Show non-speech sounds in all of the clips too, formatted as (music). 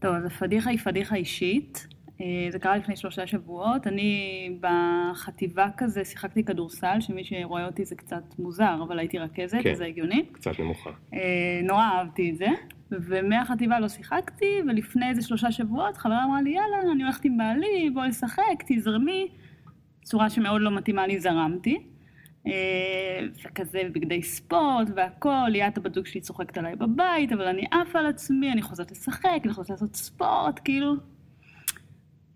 טוב, אז הפדיחה היא פדיחה אישית. אה, זה קרה לפני שלושה שבועות. אני בחטיבה כזה שיחקתי כדורסל, שמי שרואה אותי זה קצת מוזר, אבל הייתי רכזת, כן. זה הגיוני. קצת נמוכה. אה, נורא אהבתי את זה, ומהחטיבה לא שיחקתי, ולפני איזה שלושה שבועות חברה אמרה לי, יאללה, אני הולכת עם בעלי, בואי לשחק, תזרמי. צורה שמאוד לא מתאימה לי, זרמתי. אה, וכזה בגדי ספורט והכל, ליאת הבת זוג שלי צוחקת עליי בבית, אבל אני עפה על עצמי, אני חוזרת לשחק, אני חוזרת לעשות ספורט, כאילו.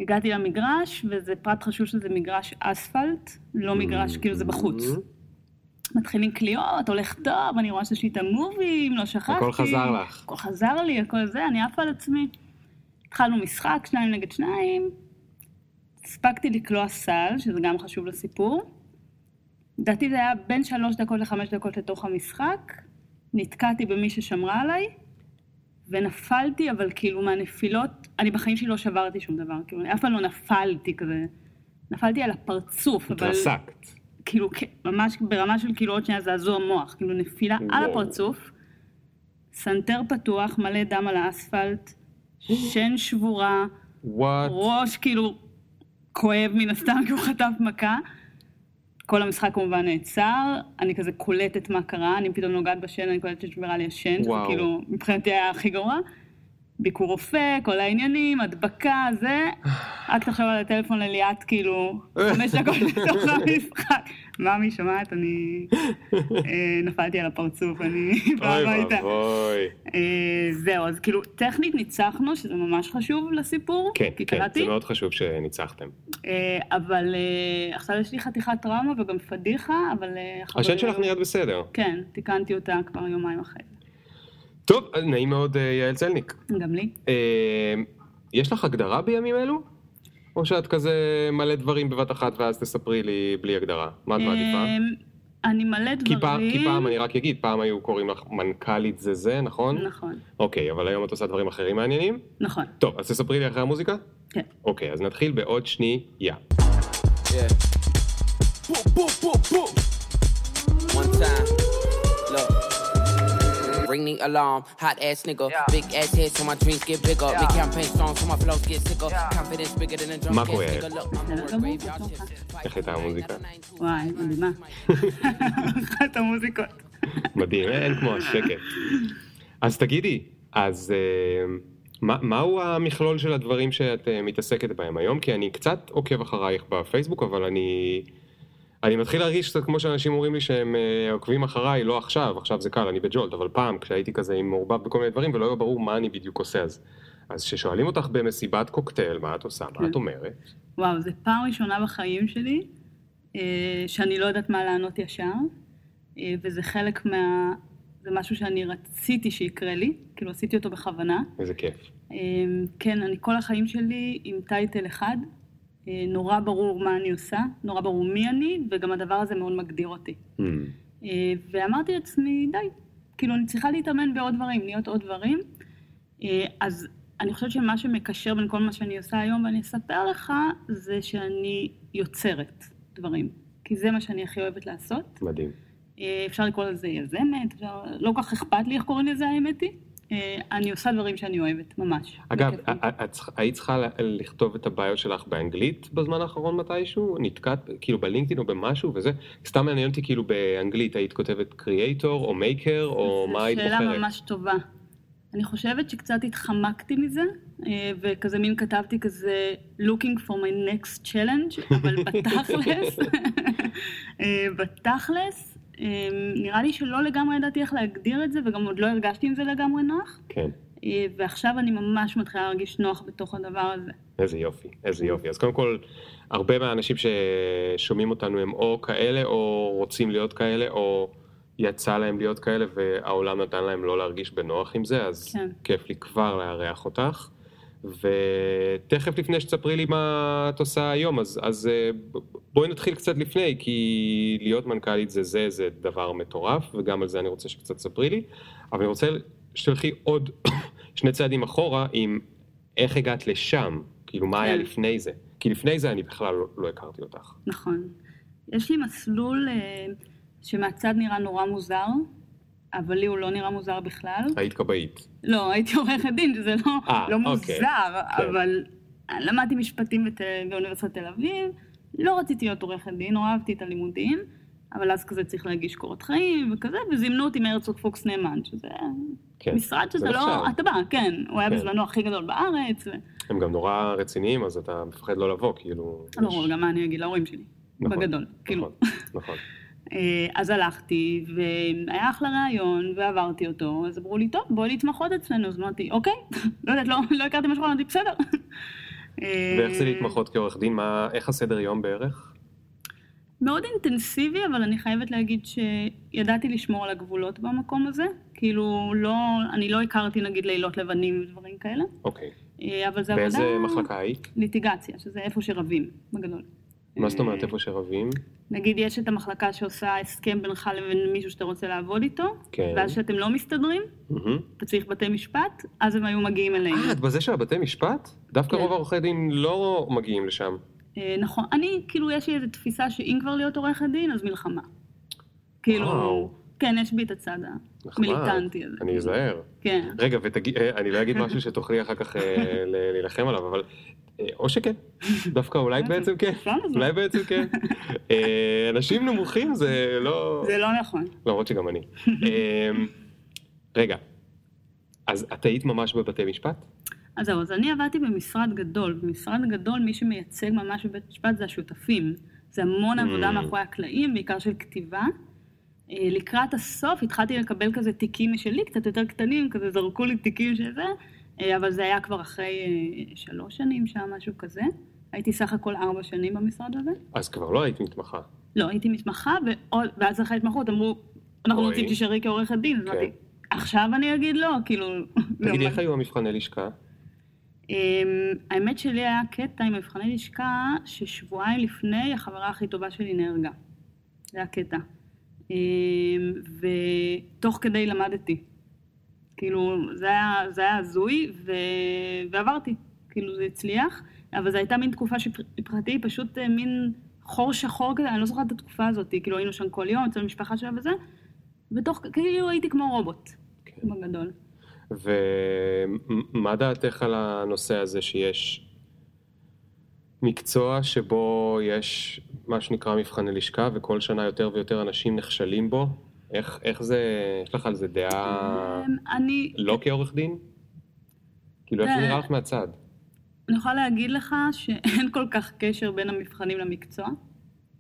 הגעתי למגרש, וזה פרט חשוב שזה מגרש אספלט, לא מגרש, כאילו זה בחוץ. מתחילים קליעות, הולך טוב, אני רואה שיש לי את המובים, לא שכחתי. הכל חזר לך. הכל חזר לי, הכל זה, אני עפה על עצמי. התחלנו משחק, שניים נגד שניים. הספקתי לקלוע סל, שזה גם חשוב לסיפור. לדעתי זה היה בין שלוש דקות לחמש דקות לתוך המשחק. נתקעתי במי ששמרה עליי, ונפלתי, אבל כאילו מהנפילות, אני בחיים שלי לא שברתי שום דבר, כאילו אני אף פעם לא נפלתי כזה. נפלתי על הפרצוף, אבל... התרסקת. כאילו, כן, ממש ברמה של כאילו עוד שנייה זעזוע מוח, כאילו נפילה על וואו. הפרצוף, סנטר פתוח, מלא דם על האספלט, (gasps) שן שבורה, what? ראש כאילו כואב מן הסתם כי הוא חטף מכה. כל המשחק כמובן נעצר, אני כזה קולטת מה קרה, אני פתאום נוגעת בשן, אני קולטת שנשברה לי השן, שזה וואו. כאילו מבחינתי היה הכי גרוע. ביקור רופא, כל העניינים, הדבקה, זה. (sighs) רק תחשוב על הטלפון לליאת, כאילו, חמש דקות (laughs) לתוך המשחק. ממי, שומעת, אני אה, נפלתי על הפרצוף, אני (laughs) באה אוי הביתה. ואבוי. אה, זהו, אז כאילו, טכנית ניצחנו, שזה ממש חשוב לסיפור, כן, כן, זה מאוד חשוב שניצחתם. אה, אבל עכשיו יש לי חתיכת טראומה וגם פדיחה, אבל... השן שלך נראית בסדר. כן, תיקנתי אותה כבר יומיים אחרי. טוב, נעים מאוד, יעל צלניק. גם לי. יש לך הגדרה בימים אלו? או שאת כזה מלא דברים בבת אחת ואז תספרי לי בלי הגדרה? מה את מעדיפה? אה, אני מלא כי פעם, דברים. כי פעם, אני רק אגיד, פעם היו קוראים לך מנכ"לית זה זה, נכון? נכון, אוקיי, אבל היום את עושה דברים אחרים מעניינים? נכון, טוב, אז תספרי לי אחרי המוזיקה? כן. אוקיי, אז נתחיל בעוד שנייה. Yeah. Boop, boop, boop. One time. Ring the alarm, hot ass nigga. Big ass head so my dreams get bigger. Big campaign strong so my flows get sicker. Confidence bigger than a drum מה. טוב. איך הייתה המוזיקה? וואי, מדהימה. אחת המוזיקות. מדהים, אין כמו השקט. אז תגידי, אז מה, מהו המכלול של הדברים שאת מתעסקת בהם היום? כי אני קצת עוקב אחרייך בפייסבוק, אבל אני, אני מתחיל להרגיש קצת כמו שאנשים אומרים לי שהם אה, עוקבים אחריי, לא עכשיו, עכשיו זה קל, אני בג'ולט, אבל פעם, כשהייתי כזה עם מעורבב בכל מיני דברים ולא היה ברור מה אני בדיוק עושה, אז אז כששואלים אותך במסיבת קוקטייל, מה את עושה, מה כן. את אומרת? וואו, זו פעם ראשונה בחיים שלי אה, שאני לא יודעת מה לענות ישר, אה, וזה חלק מה... זה משהו שאני רציתי שיקרה לי, כאילו עשיתי אותו בכוונה. איזה כיף. כן, אני כל החיים שלי עם טייטל אחד, נורא ברור מה אני עושה, נורא ברור מי אני, וגם הדבר הזה מאוד מגדיר אותי. אה, ואמרתי לעצמי, די, כאילו אני צריכה להתאמן בעוד דברים, להיות עוד דברים. אה, אז אני חושבת שמה שמקשר בין כל מה שאני עושה היום, ואני אספר לך, זה שאני יוצרת דברים. כי זה מה שאני הכי אוהבת לעשות. מדהים. אה, אפשר לקרוא לזה יזמת, אפשר... לא כל כך אכפת לי איך קוראים לזה האמת היא. אה, אני עושה דברים שאני אוהבת, ממש. אגב. את- היית צריכה לכתוב את הביו שלך באנגלית בזמן האחרון מתישהו? נתקעת כאילו בלינקדאין או במשהו וזה? סתם מעניין אותי כאילו באנגלית היית כותבת קריאייטור או מייקר או מה היית זו שאלה בוחרת? ממש טובה. אני חושבת שקצת התחמקתי מזה, אה, וכזה מין כתבתי כזה looking for my next challenge, אבל (laughs) בתכלס, (laughs) אה, בתכלס, נראה לי שלא לגמרי ידעתי איך להגדיר את זה, וגם עוד לא הרגשתי עם זה לגמרי נוח, כן, אה, ועכשיו אני ממש מתחילה להרגיש נוח בתוך הדבר הזה. איזה יופי, איזה יופי. אז קודם כל, הרבה מהאנשים ששומעים אותנו הם או כאלה או רוצים להיות כאלה או יצא להם להיות כאלה והעולם נתן להם לא להרגיש בנוח עם זה, אז כן. כיף לי כבר לארח אותך. ותכף לפני שתספרי לי מה את עושה היום, אז, אז אה, בואי נתחיל קצת לפני, כי להיות מנכ"לית זה זה, זה דבר מטורף, וגם על זה אני רוצה שקצת תספרי לי, אבל אני רוצה שתלכי עוד (coughs) שני צעדים אחורה עם איך הגעת לשם, כאילו מה היה כן. לפני זה, כי לפני זה אני בכלל לא, לא הכרתי אותך. נכון. יש לי מסלול אה, שמהצד נראה נורא מוזר, אבל לי הוא לא נראה מוזר בכלל. היית כבאית. לא, הייתי עורכת דין, שזה לא, אה, לא אוקיי. מוזר, כן. אבל למדתי משפטים בת- באוניברסיטת תל אביב, לא רציתי להיות עורכת דין, לא אהבתי את הלימודים, אבל אז כזה צריך להגיש קורות חיים וכזה, וזימנו אותי מהרצוג פוקס נאמן, שזה כן. משרד שזה זה לא. אתה בא, כן, הוא היה כן. בזמנו הכי גדול בארץ, ו... הם גם נורא רציניים, אז אתה מפחד לא לבוא, כאילו... לא, יש- גם מה אני אגיד להורים שלי, נכון, בגדול, כאילו. נכון, נכון. אה, אז הלכתי, והיה אחלה ראיון, ועברתי אותו, אז אמרו לי, טוב, בואי להתמחות אצלנו, אז אמרתי, אוקיי, (laughs) לא יודעת, לא, לא הכרתי משהו, אמרתי, בסדר. אה, ואיך זה להתמחות כעורך דין? מה, איך הסדר יום בערך? מאוד אינטנסיבי, אבל אני חייבת להגיד שידעתי לשמור על הגבולות במקום הזה. כאילו, לא, אני לא הכרתי נגיד לילות לבנים ודברים כאלה, אוקיי. אה, אבל זה עבודה... באיזה מחלקה היית? ליטיגציה, שזה איפה שרבים, בגדול. מה זאת אומרת אה, איפה שרבים? נגיד יש את המחלקה שעושה הסכם בינך לבין מישהו שאתה רוצה לעבוד איתו, כן. ואז כשאתם לא מסתדרים, מהמם. אתה צריך בתי משפט, אז הם היו מגיעים אלינו. אה, את בזה של הבתי משפט? דווקא כן. רוב העורכי דין לא מגיעים לשם. אה, נכון, אני, כאילו, יש לי איזו תפיסה שאם כבר להיות עורכת דין, אז מלחמה. כאילו, וואו. כן, יש בי את הצד. המיליטנטי הזה. אני אזהר. כן. רגע, ותגיד, אה, אני לא אגיד (laughs) משהו שתוכלי אחר כך אה, להילחם עליו, אבל או שכן, (laughs) דווקא אולי בעצם כן. אולי בעצם כן. אה, אנשים נמוכים זה לא, זה לא נכון. למרות שגם אני. אה, רגע, אז את היית ממש בבתי משפט? אז זהו, אז אני עבדתי במשרד גדול. במשרד גדול, מי שמייצג ממש בבית משפט זה השותפים. זה המון עבודה Mm. מאחורי הקלעים, בעיקר של כתיבה. אה, לקראת הסוף התחלתי לקבל כזה תיקים משלי, קצת יותר קטנים, כזה זרקו לי תיקים שזה, אה, אבל זה היה כבר אחרי אה, שלוש שנים שם, משהו כזה. הייתי סך הכל ארבע שנים במשרד הזה. אז כבר לא היית מתמחה. לא, הייתי מתמחה, ועוד, ואז אחרי ההתמחות אמרו, אנחנו אוי. רוצים שתישארי כעורכת דין. אז כן. אמרתי, עכשיו אני אגיד לא, כאילו... (laughs) תגידי, לא, איך היו המבחני לשכה? אמ, האמת שלי היה קטע עם מבחני לשכה, ששבועיים לפני החברה הכי טובה שלי נהרגה. זה היה קטע. אמ, ותוך כדי למדתי. כאילו, זה היה, זה היה הזוי, ו... ועברתי. כאילו, זה הצליח, אבל זו הייתה מין תקופה שמבחינתי פשוט אה, מין חור שחור כזה, אני לא זוכרת את התקופה הזאת, כאילו היינו שם כל יום אצל המשפחה שלה וזה, ותוך, כאילו הייתי כמו רובוט, כן. בגדול. ומה דעתך על הנושא הזה שיש מקצוע שבו יש מה שנקרא מבחני לשכה וכל שנה יותר ויותר אנשים נכשלים בו? איך, איך זה, יש לך על זה דעה אמ, אני, לא כעורך דין? כאילו איך זה זה- נראה לך מהצד? אני יכולה להגיד לך שאין כל כך קשר בין המבחנים למקצוע,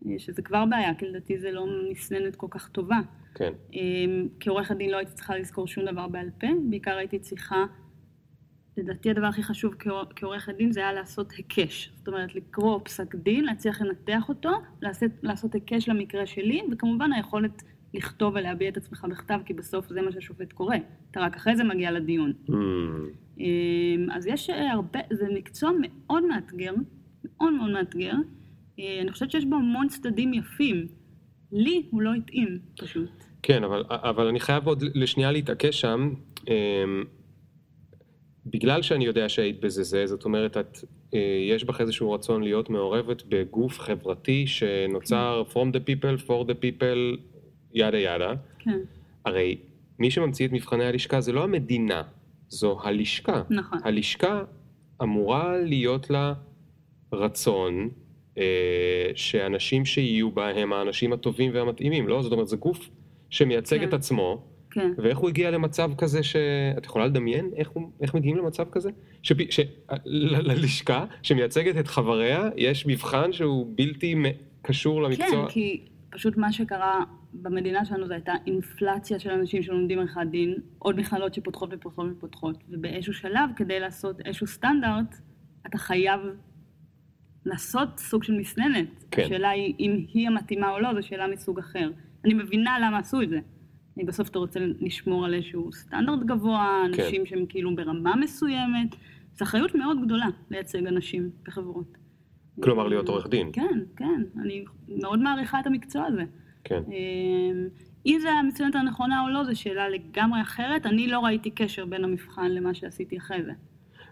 אה, שזה כבר בעיה, כי לדעתי זה לא מסננת כל כך טובה. כן, אמ, כעורכת דין לא הייתי צריכה לזכור שום דבר בעל פה, בעיקר הייתי צריכה, לדעתי הדבר הכי חשוב כעור- כעורכת דין זה היה לעשות היקש. זאת אומרת, לקרוא פסק דין, להצליח לנתח אותו, לעשות, לעשות היקש למקרה שלי, וכמובן היכולת לכתוב ולהביע את עצמך בכתב, כי בסוף זה מה שהשופט קורא. אתה רק אחרי זה מגיע לדיון. Hmm, אמ, אז יש אה, הרבה, זה מקצוע מאוד מאתגר, מאוד מאוד מאתגר. אה, אני חושבת שיש בו המון צדדים יפים. לי הוא לא התאים, פשוט. כן, אבל, אבל אני חייב עוד לשנייה להתעקש שם. אמ, בגלל שאני יודע שהיית בזה זה, זאת אומרת, את, אה, יש בך איזשהו רצון להיות מעורבת בגוף חברתי שנוצר from the people, for the people, ידה ידה. כן, הרי מי שממציא את מבחני הלשכה זה לא המדינה, זו הלשכה. נכון. הלשכה אמורה להיות לה רצון אה, שאנשים שיהיו בה הם האנשים הטובים והמתאימים, לא? זאת אומרת, זה גוף שמייצג כן. את עצמו, כן. ואיך הוא הגיע למצב כזה ש... את יכולה לדמיין איך, הוא... איך מגיעים למצב כזה? שפ... ש... ל- ללשכה שמייצגת את חבריה יש מבחן שהוא בלתי קשור למקצוע. כן, כי פשוט מה שקרה במדינה שלנו זה הייתה אינפלציה של אנשים שלומדים עריכת דין, עוד מכללות שפותחות ופותחות ופותחות, ובאיזשהו שלב, כדי לעשות איזשהו סטנדרט, אתה חייב לעשות סוג של מסננת. כן. השאלה היא אם היא המתאימה או לא, זו שאלה מסוג אחר. אני מבינה למה עשו את זה. בסוף אתה רוצה לשמור על איזשהו סטנדרט גבוה, כן. אנשים שהם כאילו ברמה מסוימת. זו אחריות מאוד גדולה לייצג אנשים בחברות. כלומר, להיות עורך דין. כן, כן, אני מאוד מעריכה את המקצוע הזה. כן. אמ, אם זה המצוינת הנכונה או לא, זו שאלה לגמרי אחרת. אני לא ראיתי קשר בין המבחן למה שעשיתי אחרי זה.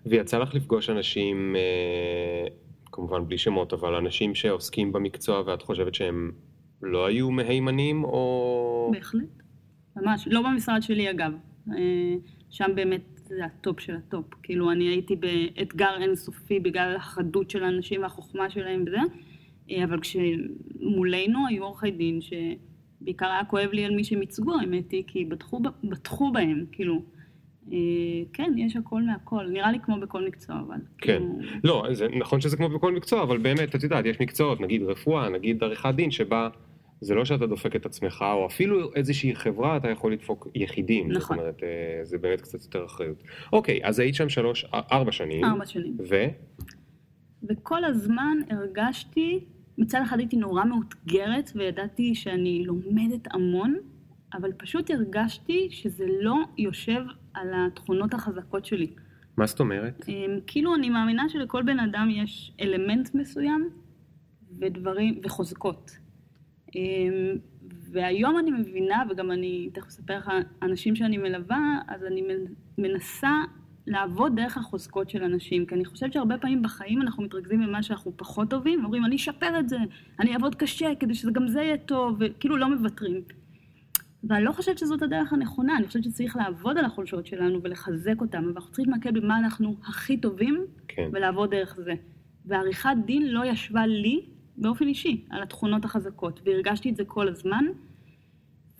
ויצא לך לפגוש אנשים, אה, כמובן בלי שמות, אבל אנשים שעוסקים במקצוע ואת חושבת שהם לא היו מהימנים או... בהחלט. ממש, לא במשרד שלי אגב. אה, שם באמת זה ה top של ה top. כאילו, אני הייתי מאותגר אינסופי בגלל החדות של האנשים והחוכמה שלהם וזה, אבל כשמולנו היו עורכי דין שבעיקר היה כואב לי על מי שהם ייצגו, האמת היא, כי בטחו, בטחו בהם, כאילו. אה, כן, יש הכל מהכל, נראה לי כמו בכל מקצוע, אבל... כן. כאילו, לא, זה נכון שזה כמו בכל מקצוע, אבל באמת, את יודעת, יש מקצועות, נגיד רפואה, נגיד עריכת דין, שבה זה לא שאתה דופק את עצמך, או אפילו איזושהי חברה, אתה יכול לדפוק יחידים. נכון. זאת אומרת, אה, זה באמת קצת יותר אחריות. אוקיי, אז היית שם שלוש, ארבע שנים. ארבע שנים. ו? וכל הזמן הרגשתי, מצד אחד הייתי נורא מאותגרת וידעתי שאני לומדת המון, אבל פשוט הרגשתי שזה לא יושב על התכונות החזקות שלי. מה זאת אומרת? אמ, כאילו אני מאמינה שלכל בן אדם יש אלמנט מסוים ודברים, וחוזקות. אמ, והיום אני מבינה, וגם אני תכף אספר לך, אנשים שאני מלווה, אז אני מנסה לעבוד דרך החוזקות של אנשים, כי אני חושבת שהרבה פעמים בחיים אנחנו מתרכזים במה שאנחנו פחות טובים, ואומרים, אני אשפר את זה, אני אעבוד קשה כדי שגם זה יהיה טוב, וכאילו לא מוותרים. ואני לא חושבת שזאת הדרך הנכונה, אני חושבת שצריך לעבוד על החולשות שלנו ולחזק אותן, אבל אנחנו צריכים להתמקד במה אנחנו הכי טובים, כן. ולעבוד דרך זה. ועריכת דין לא ישבה לי באופן אישי על התכונות החזקות, והרגשתי את זה כל הזמן,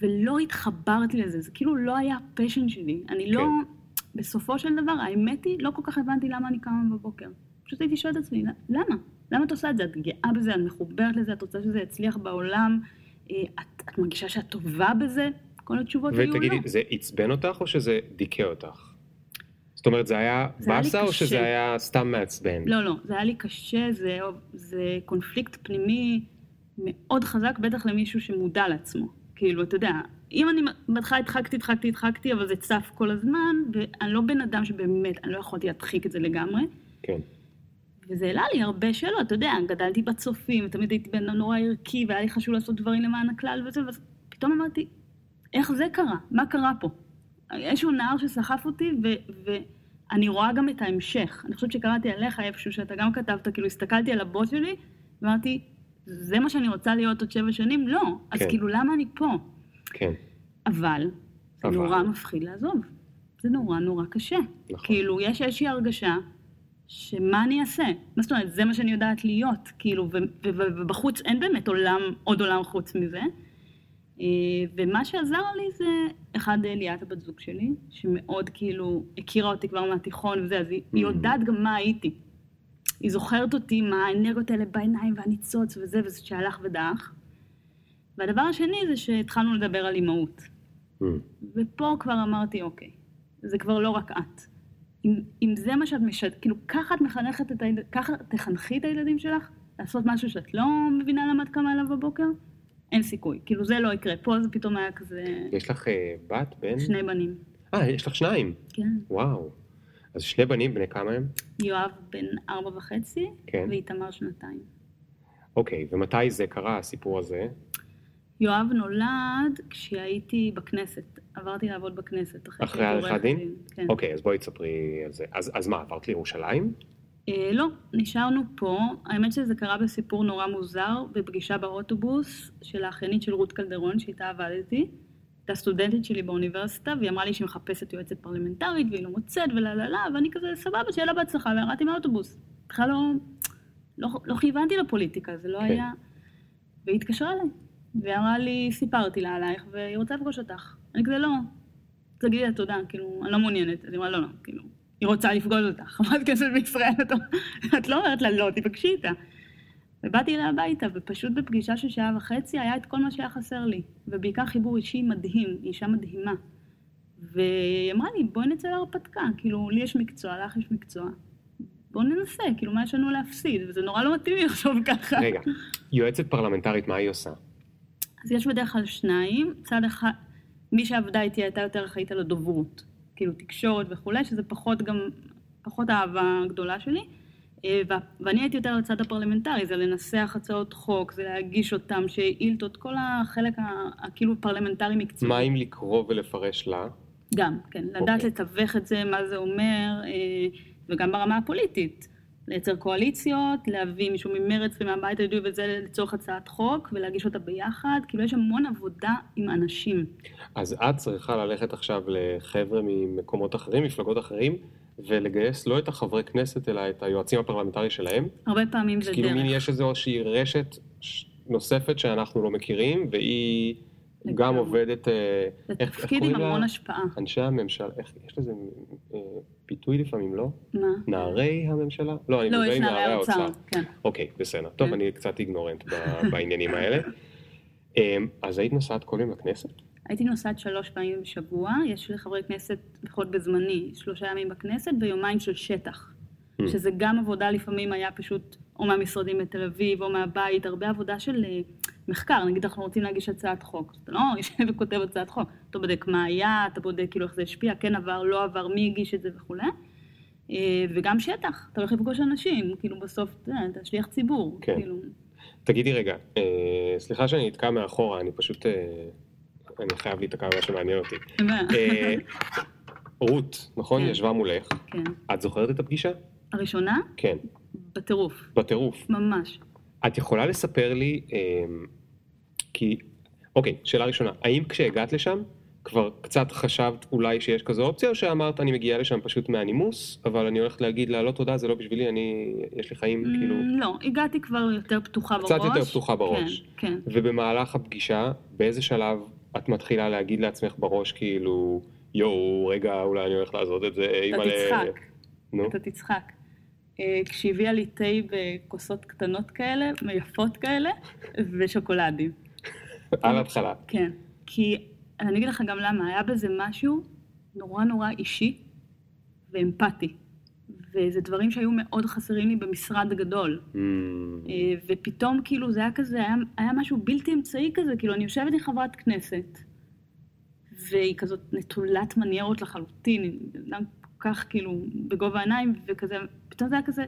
ולא התחברתי לזה, זה כאילו לא היה הפשן שלי. אני לא, בסופו של דבר, האמת היא, לא כל כך הבנתי למה אני קמה בבוקר. פשוט הייתי שואלת את עצמי, למה? למה את עושה את זה? את גאה בזה, את מחוברת לזה, את רוצה שזה יצליח בעולם, אה, את, את מרגישה שאת טובה בזה? כל התשובות היו לא. ותגידי, זה עצבן אותך או שזה דיכא אותך? זאת אומרת, זה היה באסה או. שזה היה סתם מעצבן? לא, לא, זה היה לי קשה, זה, זה קונפליקט פנימי מאוד חזק, בטח למישהו שמודע לעצמו. כאילו, אתה יודע, אם אני בהתחלה הדחקתי, הדחקתי, הדחקתי, אבל זה צף כל הזמן, ואני לא בן אדם שבאמת, אני לא יכולתי להדחיק את זה לגמרי. כן. וזה העלה לי הרבה שאלות, אתה יודע, גדלתי בצופים, תמיד הייתי בן אדם נורא ערכי, והיה לי חשוב לעשות דברים למען הכלל וזה, ואז פתאום אמרתי, איך זה קרה? מה קרה פה? איזשהו נער שסחף אותי, ו- ואני רואה גם את ההמשך. אני חושבת שקראתי עליך איפשהו, שאתה גם כתבת, כאילו הסתכלתי על הבוס שלי, ואמרתי, זה מה שאני רוצה להיות עוד שבע שנים? לא. אז כן. כאילו, למה אני פה? כן. אבל, זה אבל. נורא מפחיד לעזוב. זה נורא נורא קשה. נכון. כאילו, יש איזושהי הרגשה שמה אני אעשה? מה זאת אומרת, זה מה שאני יודעת להיות, כאילו, ובחוץ אין באמת עולם, עוד עולם חוץ מזה. אה, ומה שעזר לי זה, אחד, ליאת הבת זוג שלי, שמאוד כאילו הכירה אותי כבר מהתיכון וזה, אז היא, היא Mm. יודעת גם מה הייתי. היא זוכרת אותי מה האנרגיות האלה בעיניים והניצוץ וזה, וזה שהלך ודעך. והדבר השני זה שהתחלנו לדבר על אימהות. Mm. ופה כבר אמרתי, אוקיי, זה כבר לא רק את. אם, אם זה מה שאת משד... כאילו, ככה את מחנכת את הילד... ככה תחנכי את הילדים שלך לעשות משהו שאת לא מבינה למה את קמה אליו בבוקר? אין סיכוי. כאילו, זה לא יקרה. פה זה פתאום היה כזה... יש לך אה, בת, בן? שני בנים. אה, יש לך שניים. כן. וואו. אז שני בנים, בני כמה הם? יואב בן ארבע וחצי, כן. ואיתמר שנתיים. אוקיי, ומתי זה קרה, הסיפור הזה? יואב נולד כשהייתי בכנסת. עברתי לעבוד בכנסת. אחרי עריכת דין? כן. אוקיי, אז בואי תספרי על זה. אז אז מה, עברת לירושלים? אה, לא, נשארנו פה. האמת שזה קרה בסיפור נורא מוזר, בפגישה באוטובוס של האחיינית של רות קלדרון, שאיתה עבדתי. הייתה סטודנטית שלי באוניברסיטה, והיא אמרה לי שהיא מחפשת יועצת פרלמנטרית, והיא לא מוצאת, ולה לה לה, ואני כזה, סבבה, שיהיה לה בהצלחה, וירדתי מהאוטובוס. בכלל לא, לא, לא כיוונתי לפוליטיקה, זה לא כן. היה... והיא התקשרה אליי, ואמרה לי, סיפרתי לה עלייך, והיא רוצה לפגוש אותך. אני כזה, לא, תגידי לה תודה, כאילו, אני לא מעוניינת. אז היא אמרה, לא, לא, כאילו, היא רוצה לפגוש אותך. (laughs) חברת כנסת בישראל, את, (laughs) את לא אומרת לה, לא, תיפגשי איתה. ובאתי אליה הביתה, ופשוט בפגישה של שעה וחצי היה את כל מה שהיה חסר לי. ובעיקר חיבור אישי מדהים, אישה מדהימה. והיא אמרה לי, בואי נצא להרפתקה, כאילו, לי יש מקצוע, לך יש מקצוע. בואו ננסה, כאילו, מה יש לנו להפסיד? וזה נורא לא מתאים לי (laughs) לחשוב ככה. רגע, יועצת פרלמנטרית, מה היא עושה? אז יש בדרך כלל שניים, צד אחד, מי שעבדה איתי הייתה יותר אחראית על הדוברות, כאילו תקשורת וכולי, שזה פחות גם, פחות האהבה הגדולה שלי. אה, ואני הייתי יותר לצד הפרלמנטרי, זה לנסח הצעות חוק, זה להגיש אותם, שאילתות, כל החלק הכאילו פרלמנטרי מקצועי. מה אם לקרוא ולפרש לה? גם, כן, לדעת אוקיי. לתווך את זה, מה זה אומר, אה, וגם ברמה הפוליטית. לייצר קואליציות, להביא מישהו ממרץ ומהבית היהודי וזה לצורך הצעת חוק ולהגיש אותה ביחד, כאילו יש המון עבודה עם אנשים. אז את צריכה ללכת עכשיו לחבר'ה ממקומות אחרים, מפלגות אחרים, ולגייס לא את החברי כנסת, אלא את היועצים הפרלמנטריים שלהם. הרבה פעמים זה כאילו דרך. מין יש איזושהי רשת נוספת שאנחנו לא מכירים, והיא גם. עובדת, אה, זה איך- איך תפקיד עם קוראים לה? המון השפעה. אנשי הממשלה, איך, יש לזה ביטוי לפעמים, לא? מה? נערי הממשלה? לא, אני לא, מדבר עם נערי האוצר. כן. אוקיי, בסדר. טוב, כן. אני קצת איגנורנט בעניינים האלה. אמ, אז היית נוסעת כל יום לכנסת? הייתי נוסעת שלוש פעמים בשבוע, יש לחברי כנסת, לפחות בזמני, שלושה ימים בכנסת ויומיים של שטח. Mm. שזה גם עבודה לפעמים היה פשוט או מהמשרדים בתל אביב או מהבית, הרבה עבודה של אה, מחקר, נגיד אנחנו רוצים להגיש הצעת חוק, אתה לא יושב וכותב הצעת חוק, אתה בודק מה היה, אתה בודק כאילו איך זה השפיע, כן עבר, לא עבר, מי הגיש את זה וכולי. אה, וגם שטח, אתה הולך לפגוש אנשים, כאילו בסוף, אתה יודע, אתה שליח ציבור, כן. כאילו, תגידי רגע, אה, סליחה שאני נתקע מאחורה, אני פשוט, אה, אני חייב להיתקע במה שמעניין אותי. אה, רות, נכון? כן. ישבה מולך. כן. את זוכרת את הפגישה? הראשונה, כן. בטירוף, בטירוף. ממש. את יכולה לספר לי, אמ, כי, אוקיי, שאלה ראשונה, האם כשהגעת לשם, כבר קצת חשבת אולי שיש כזו אופציה, או שאמרת אני מגיעה לשם פשוט מהנימוס, אבל אני הולכת להגיד לה לא תודה, זה לא בשבילי, אני, יש לי חיים כאילו... Mm, לא, הגעתי כבר יותר פתוחה בראש. קצת יותר פתוחה בראש. כן, כן. ובמהלך הפגישה, באיזה שלב את מתחילה להגיד לעצמך בראש כאילו, יואו, רגע, אולי אני הולך לעשות את זה, אתה. תצחק, אתה תצחק. אה, כשהביאה לי תה בכוסות קטנות כאלה, יפות כאלה, ושוקולדים. (laughs) על התחלה. כן. כי, אני אגיד לך גם למה, היה בזה משהו נורא נורא אישי ואמפתי. וזה דברים שהיו מאוד חסרים לי במשרד גדול. Mm, אה, ופתאום כאילו זה היה כזה, היה, היה משהו בלתי אמצעי כזה, כאילו אני יושבת עם חברת כנסת, והיא כזאת נטולת מניירות לחלוטין, אדם כך כאילו בגובה העיניים, וכזה, פתאום זה היה כזה,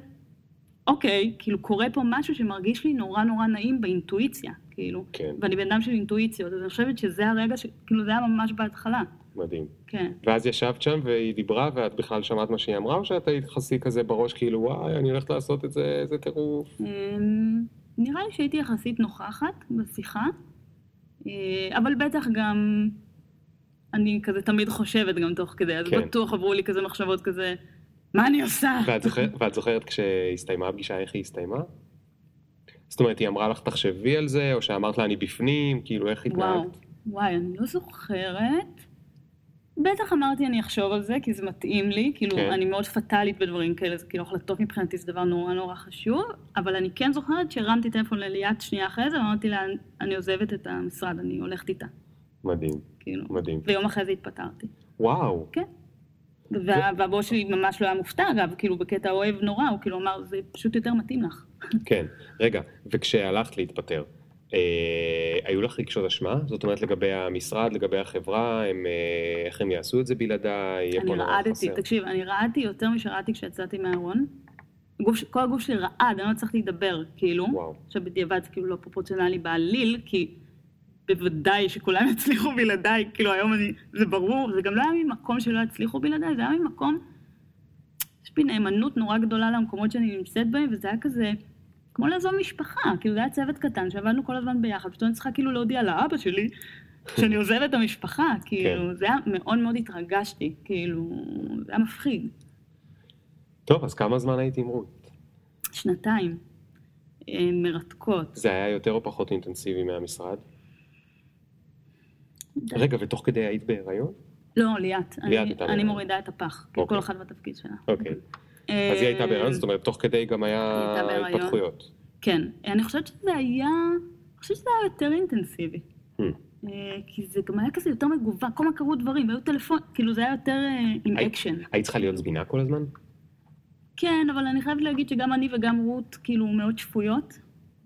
אוקיי, כאילו קורה פה משהו שמרגיש לי נורא נורא נעים באינטואיציה, כאילו, כן. ואני בן אדם של אינטואיציות, אז אני חושבת שזה הרגע ש... כאילו זה היה ממש בהתחלה, מדהים. כן. ואז ישבת שם והיא דיברה ואת בכלל שמעת מה שהיא אמרה, או שאת היית חסי כזה בראש כאילו וואי, אני הולכת לעשות את זה, איזה טירוף. אמ, נראה לי שהייתי יחסית נוכחת בשיחה, אה, אבל בטח גם אני כזה תמיד חושבת גם תוך כדי, אז כן. בטוח עברו לי כזה מחשבות כזה, מה אני עושה? ואת זוכרת, ואת זוכרת כשהסתיימה הפגישה, איך היא הסתיימה? זאת אומרת, היא אמרה לך תחשבי על זה, או שאמרת לה אני בפנים, כאילו איך וואו, התנהגת? וואי, אני לא זוכרת. בטח אמרתי אני אחשוב על זה, כי זה מתאים לי, כאילו כן. אני מאוד פטאלית בדברים כאלה, זה כאילו החלטות מבחינתי זה דבר נורא נורא חשוב, אבל אני כן זוכרת שהרמתי טלפון לליאת שנייה אחרי זה, ואמרתי לה, אני עוזבת את המשרד, אני הולכת איתה, מדהים, כאילו. מדהים. ויום אחרי זה התפטרתי. וואו, כן. וה- והבוס שלי ממש לא היה מופתע, אגב, כאילו בקטע אוהב נורא, הוא כאילו אמר, זה פשוט יותר מתאים לך. (laughs) כן. רגע, וכשהלכת להתפטר, אה, היו לך רגשות אשמה? זאת אומרת לגבי המשרד, לגבי החברה, הם, אה, איך הם יעשו את זה בלעדיי? יהיה אני פה נורא רעדתי. תקשיב, אני רעדתי יותר משרעדתי כשיצאתי מהארון. כל הגוף שלי רעד, אני לא הצלחתי לדבר, כאילו. וואו. עכשיו בדיעבד זה כאילו לא פרופורציונלי בעליל, כי בוודאי שכולם יצליחו בלעדיי, כאילו היום אני, זה ברור, זה גם לא היה ממקום שלא יצליחו בלעדיי, זה היה ממקום, יש בי נאמנות נורא גדולה למקומות שאני נמצאת בהם, וזה היה כזה, כמו לעזוב משפחה, כאילו זה היה צוות קטן שעבדנו כל הזמן ביחד, פתאום אני צריכה כאילו להודיע לאבא שלי שאני עוזבת את המשפחה, (laughs) כאילו, זה היה מאוד מאוד התרגשתי, כאילו, זה היה מפחיד. טוב, אז כמה זמן הייתי עם רות? שנתיים אה, מרתקות. זה היה יותר או פחות אינטנסיבי מהמשרד? רגע, ותוך כדי היית בהיריון? לא, ליאת, אני- ליאת אני בהיריון. מורידה את הפח, אוקיי. כל אחד בתפקיד שלה. אוקיי. אז היא הייתה בהיריון, זאת אומרת, תוך כדי גם היה. התפתחויות. כן, אני חושבת שזה היה, אני חושבת שזה היה יותר אינטנסיבי. Hmm. אה, כי זה גם היה כזה יותר מגוון, כל הזמן קרו דברים, היו טלפון, כאילו זה היה יותר אה, עם אקשן. היית צריכה להיות זמינה כל הזמן? כן, אבל אני חייבת להגיד שגם אני וגם רות כאילו מאוד שפויות,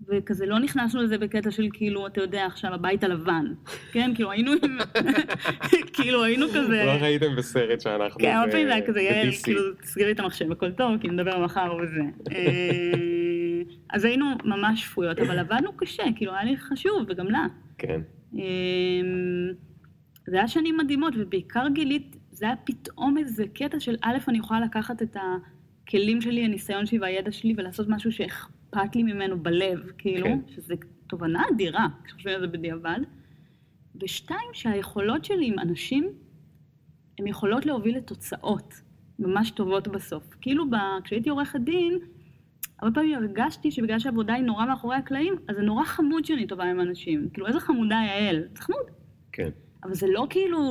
וכזה לא נכנסנו לזה בקטע של כאילו, אתה יודע, עכשיו הבית הלבן. כן, כאילו היינו, עם- (laughs) כאילו היינו כזה... לא ראיתם בסרט שאנחנו כן, הרבה פעמים זה היה כזה, יעל. כאילו, תסגרי את המחשב, הכל טוב, כי נדבר מחר וזה. אה, (laughs) אז היינו ממש שפויות, אבל עבדנו קשה, כאילו, היה לי חשוב, וגם לה. כן. אה, זה היה שנים מדהימות, ובעיקר גילית, זה היה פתאום איזה קטע של א', אני יכולה לקחת את הכלים שלי, הניסיון שלי והידע שלי, ולעשות משהו שאכפת לי ממנו בלב, כאילו, כן. שזה תובנה אדירה, כשחושבים על זה בדיעבד. ושתיים, שהיכולות שלי עם אנשים, הן יכולות להוביל לתוצאות ממש טובות בסוף. כאילו, ב... כשהייתי עורכת דין, הרבה פעמים הרגשתי שבגלל שהעבודה היא נורא מאחורי הקלעים, אז זה נורא חמוד שאני טובה עם אנשים. כאילו, איזה חמודה יעל, זה חמוד. כן. אבל זה לא כאילו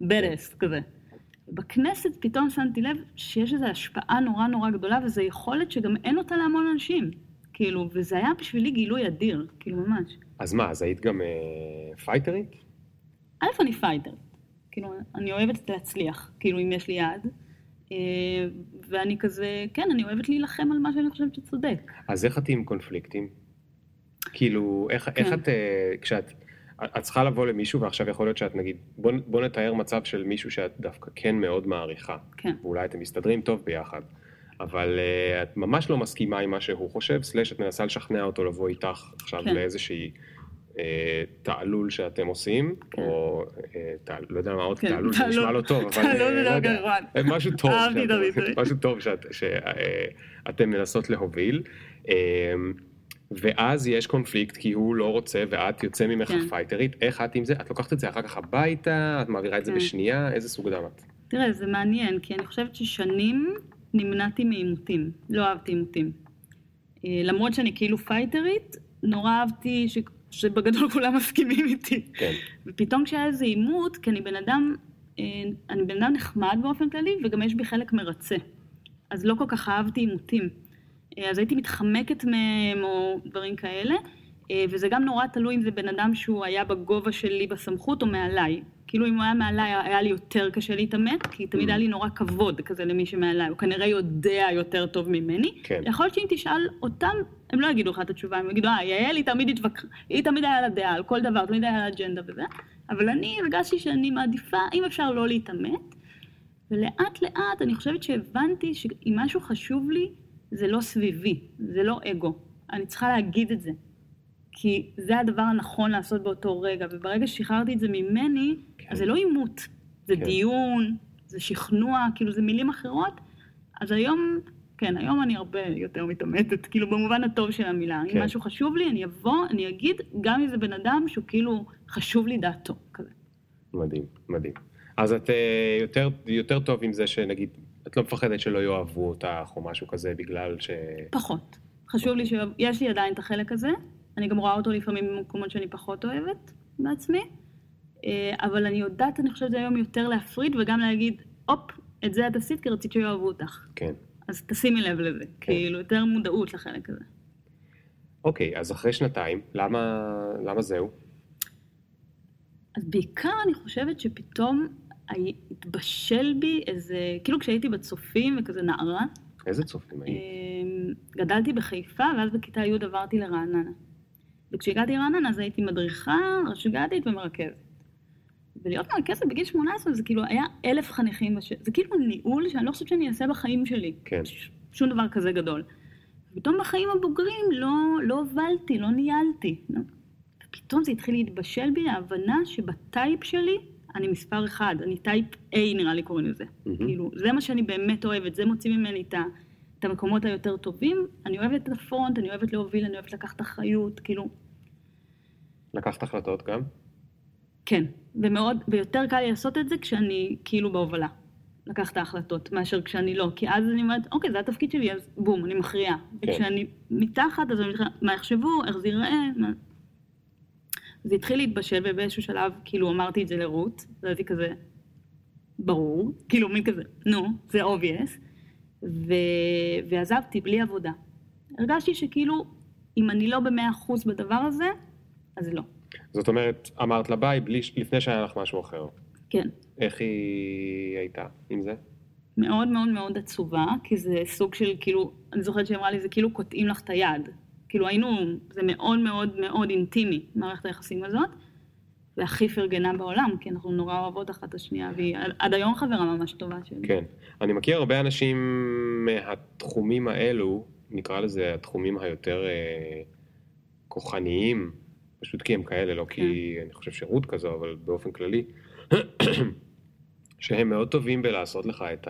ברס כזה. בכנסת פתאום שמתי לב שיש איזו השפעה נורא נורא גדולה, וזו יכולת שגם אין אותה להמון אנשים. כאילו, וזה היה בשבילי גילוי אדיר, כאילו ממש. אז מה, אז היית גם אה, פייטרית? א', אני fighter. כאילו, אני אוהבת להצליח, כאילו, אם יש לי יעד. אה, ואני כזה, כן, אני אוהבת להילחם על מה שאני חושבת שצודק. אז איך את עם קונפליקטים? כאילו, איך, איך כן. את, אה, כשאת, את צריכה לבוא למישהו ועכשיו יכול להיות שאת נגיד, בוא, בוא נתאר מצב של מישהו שאת דווקא כן מאוד מעריכה. כן. ואולי אתם מסתדרים טוב ביחד. אבל uh, את ממש לא מסכימה עם מה שהוא חושב, סלאש את מנסה לשכנע אותו לבוא איתך עכשיו כן. לאיזושהי uh, תעלול שאתם עושים, כן. או uh, תעל, לא יודע מה עוד כן, תעלול, זה תעלול. נשמע לא טוב, אבל תעלול זה לא לא גרוע. משהו טוב, אהבתי את שאתם- הביטוי. (laughs) משהו טוב שאת- שאתם מנסות להוביל. אה, ואז יש קונפליקט כי הוא לא רוצה ואת יוצא ממך כן. פייטרית, איך את עם זה? את לוקחת את זה אחר כך הביתה, את מעבירה את זה כן. בשנייה, איזה סוג אדם את? תראה, זה מעניין, כי אני חושבת ששנים נמנעתי מעימותים. לא אהבתי עימותים. אה, למרות שאני כאילו פייטרית, נורא אהבתי ש... שבגדול כולם (laughs) מסכימים איתי. כן. ופתאום כשהיה איזה עימות, כי אני בן אדם, אה, אני בן אדם נחמד באופן כללי, וגם יש בי חלק מרצה. אז לא כל כך אהבתי עימותים. אה, אז הייתי מתחמקת מהם או דברים כאלה, וזה גם נורא תלוי אם זה בן אדם שהוא היה בגובה שלי בסמכות או מעליי. כאילו אם הוא היה מעליי היה לי יותר קשה להתעמת, כי תמיד היה לי נורא כבוד כזה למי שמעליי, הוא כנראה יודע יותר טוב ממני. כן. יכול להיות שאם תשאל אותם, הם לא יגידו לך את התשובה, הם יגידו, אה, יעל היא תמיד התווכחה, היא תמיד היה לה דעה על כל דבר, תמיד היה לה אג'נדה וזה, אבל אני הרגשתי שאני מעדיפה, אם אפשר לא להתעמת, ולאט לאט אני חושבת שהבנתי שאם משהו חשוב לי, זה לא סביבי, זה לא אגו. אני צריכה להגיד את זה. כי זה הדבר הנכון לעשות באותו רגע, וברגע ששחררתי את זה ממני. אז זה לא עימות, זה כן. דיון, זה שכנוע, כאילו זה מילים אחרות. אז היום, כן, היום אני הרבה יותר מתעמתת, כאילו במובן הטוב של המילה. כן. אם משהו חשוב לי, אני אבוא, אני אגיד, גם אם זה בן אדם שהוא כאילו חשוב לי דעתו, כזה. מדהים, מדהים. אז את אה, יותר, יותר טוב עם זה שנגיד, את לא מפחדת שלא יאהבו אותך או משהו כזה בגלל ש... פחות. חשוב לי שיש לי עדיין את החלק הזה, אני גם רואה אותו לפעמים במקומות שאני פחות אוהבת בעצמי, אבל אני יודעת, אני חושבת היום יותר להפריד וגם להגיד, הופ, את זה את עשית כי רצית שיאהבו אותך. כן. אז תשימי לב לזה, כאילו יותר מודעות לחלק הזה. אוקיי, אז אחרי שנתיים, למה, למה זהו? אז בעיקר אני חושבת שפתאום התבשל בי איזה, כאילו כשהייתי בצופים וכזה נערה, איזה צופים היית? אמ, גדלתי בחיפה, ואז בכיתה י' עברתי לרעננה. וכשהגעתי לרעננה אז הייתי מדריכה, רשג"דית ומרכזת. ולהיות מרכזת בגיל 18 זה כאילו היה אלף חניכים, בש... זה כאילו ניהול שאני לא חושבת שאני אעשה בחיים שלי. כן. ש- שום דבר כזה גדול. ופתאום בחיים הבוגרים לא, לא הובלתי, לא ניהלתי. לא. ופתאום זה התחיל להתבשל בי להבנה שבטייפ שלי אני מספר אחד, אני type A נראה לי קוראים לזה. מהמם. כאילו, זה מה שאני באמת אוהבת, זה מוציא ממני את, ה, את המקומות היותר טובים. אני אוהבת את ה front, אני אוהבת להוביל, אני אוהבת לקחת אחריות, כאילו, לקחת החלטות גם? כן. ומאוד, ויותר קל לי לעשות את זה כשאני כאילו בהובלה. לקחת את ההחלטות, מאשר כשאני לא. כי אז אני אומרת, אוקיי, זה התפקיד שלי, אז בום, אני מכריעה. כן. וכשאני מתחת, אז אני מתחילה, מה יחשבו, איך זה ייראה, מה... זה התחיל להתבשל, ובאיזשהו שלב, כאילו, אמרתי את זה לרות, ואז היא כזה, ברור, כאילו, מין כזה, נו, זה obvious, ו... ועזבתי בלי עבודה. הרגשתי שכאילו, אם אני לא במאה אחוז בדבר הזה, אז לא. זאת אומרת, אמרת לה ביי בלי, לפני שהיה לך משהו אחר. כן. איך היא הייתה עם זה? מאוד מאוד מאוד עצובה, כי זה סוג של כאילו, אני זוכרת שהיא אמרה לי, זה כאילו קוטעים לך את היד. כאילו היינו, זה מאוד מאוד מאוד אינטימי, מערכת היחסים הזאת, והכי פרגנה בעולם, כי אנחנו נורא אוהבות אחת את השנייה, והיא עד- היום חברה ממש טובה שלי. כן. אני מכיר הרבה אנשים מהתחומים האלו, נקרא לזה התחומים היותר אה, כוחניים, פשוט כי הם כאלה, לא כי אני חושב שרות כזו, אבל באופן כללי, (clears throat) שהם מאוד טובים בלעשות לך את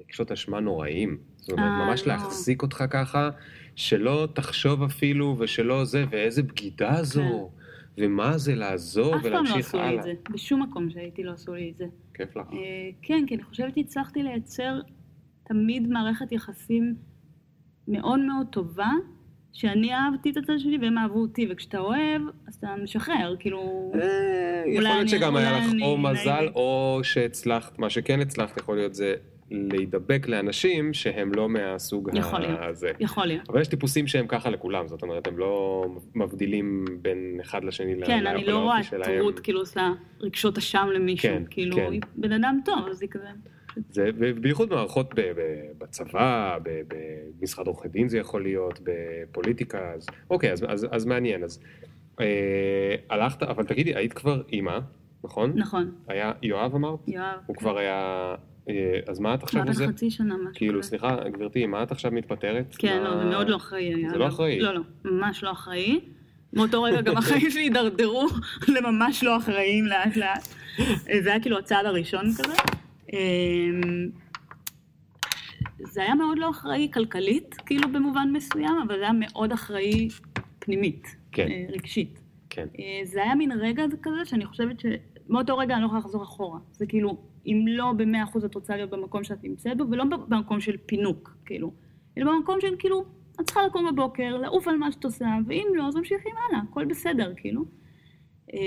רגשות אשמה נוראים. זאת אומרת, אה, ממש. להחזיק אותך ככה, שלא תחשוב אפילו, ושלא זה, ואיזה בגידה זו, ומה זה לעזוב כן. אף פעם לא ולהמשיך עשו לי הלאה. את זה. בשום מקום שהייתי לא עשו לי את זה. כיף לך. אה, כן, כי אני חושבת שהצלחתי לייצר תמיד מערכת יחסים מאוד מאוד טובה, שאני אהבתי את הצד שלי והם אהבו אותי, וכשאתה אוהב, אז אתה משחרר, כאילו... אה, יכול להיות שגם היה לך או מזל. או שהצלחת, מה שכן הצלחת יכול להיות זה להידבק לאנשים שהם לא מהסוג יכול להיות. הזה. יכול להיות. אבל יש טיפוסים שהם ככה לכולם, זאת אומרת, הם לא מבדילים בין אחד לשני ל- כן, ל- אני לא רואה את שלהם. רות כאילו עושה רגשות אשם למישהו, כן, כאילו, כן. בן אדם טוב, אז היא כזה... זה, ובייחוד מערכות ב, ב, בצבא, ב, במשרד עורכי דין זה יכול להיות, בפוליטיקה, אז אוקיי, אז, אז, אז מעניין, אז אה, הלכת, אבל תגידי, היית כבר אימא, נכון? נכון, היה יואב אמרת? יואב. הוא כבר היה, אה, אז מה את עכשיו כבר עושה? בן חצי שנה, משהו כאילו. סליחה, גברתי, מה את עכשיו מתפטרת? כן, מה- לא, זה מאוד לא אחראי היה. זה לא. אחראי. לא, לא, ממש לא אחראי. מאותו רגע גם החיים שלי הידרדרו (laughs) לממש לא אחראיים לאט לאט. זה היה כאילו הצעד הראשון כזה. אמ, זה היה מאוד לא אחראי כלכלית, כאילו במובן מסוים, אבל זה היה מאוד אחראי פנימית, כן. אה, רגשית. כן. אה, זה היה מין רגע כזה שאני חושבת שמאותו רגע אני לא יכולה לחזור אחורה. זה כאילו, אם לא במאה אחוז את רוצה להיות במקום שאת נמצאת בו, ולא במקום של פינוק, כאילו. אלא במקום של כאילו, את צריכה לקום בבוקר, לעוף על מה שאת עושה, ואם לא, אז ממשיכים הלאה, הכל בסדר, כאילו. אה,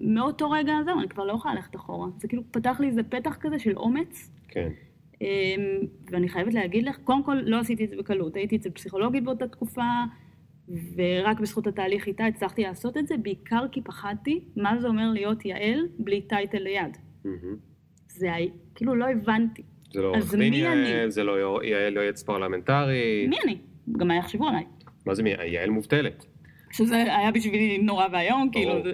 מאותו רגע זהו, אני כבר לא יכולה ללכת אחורה. זה כאילו פתח לי איזה פתח כזה של אומץ, כן. אמ, ואני חייבת להגיד לך, קודם כל לא עשיתי את זה בקלות, הייתי אצל פסיכולוגית באותה תקופה, ורק בזכות התהליך איתה הצלחתי לעשות את זה, בעיקר כי פחדתי מה זה אומר להיות יעל בלי title ליד. מהמם. זה כאילו לא הבנתי. זה לא עורך דין יעל? זה לא יעל יועץ פרלמנטרי. מי אני? גם מה יחשבו עליי. מה זה מי? יעל מובטלת. שזה היה בשבילי נורא ואיום, כאילו. זה...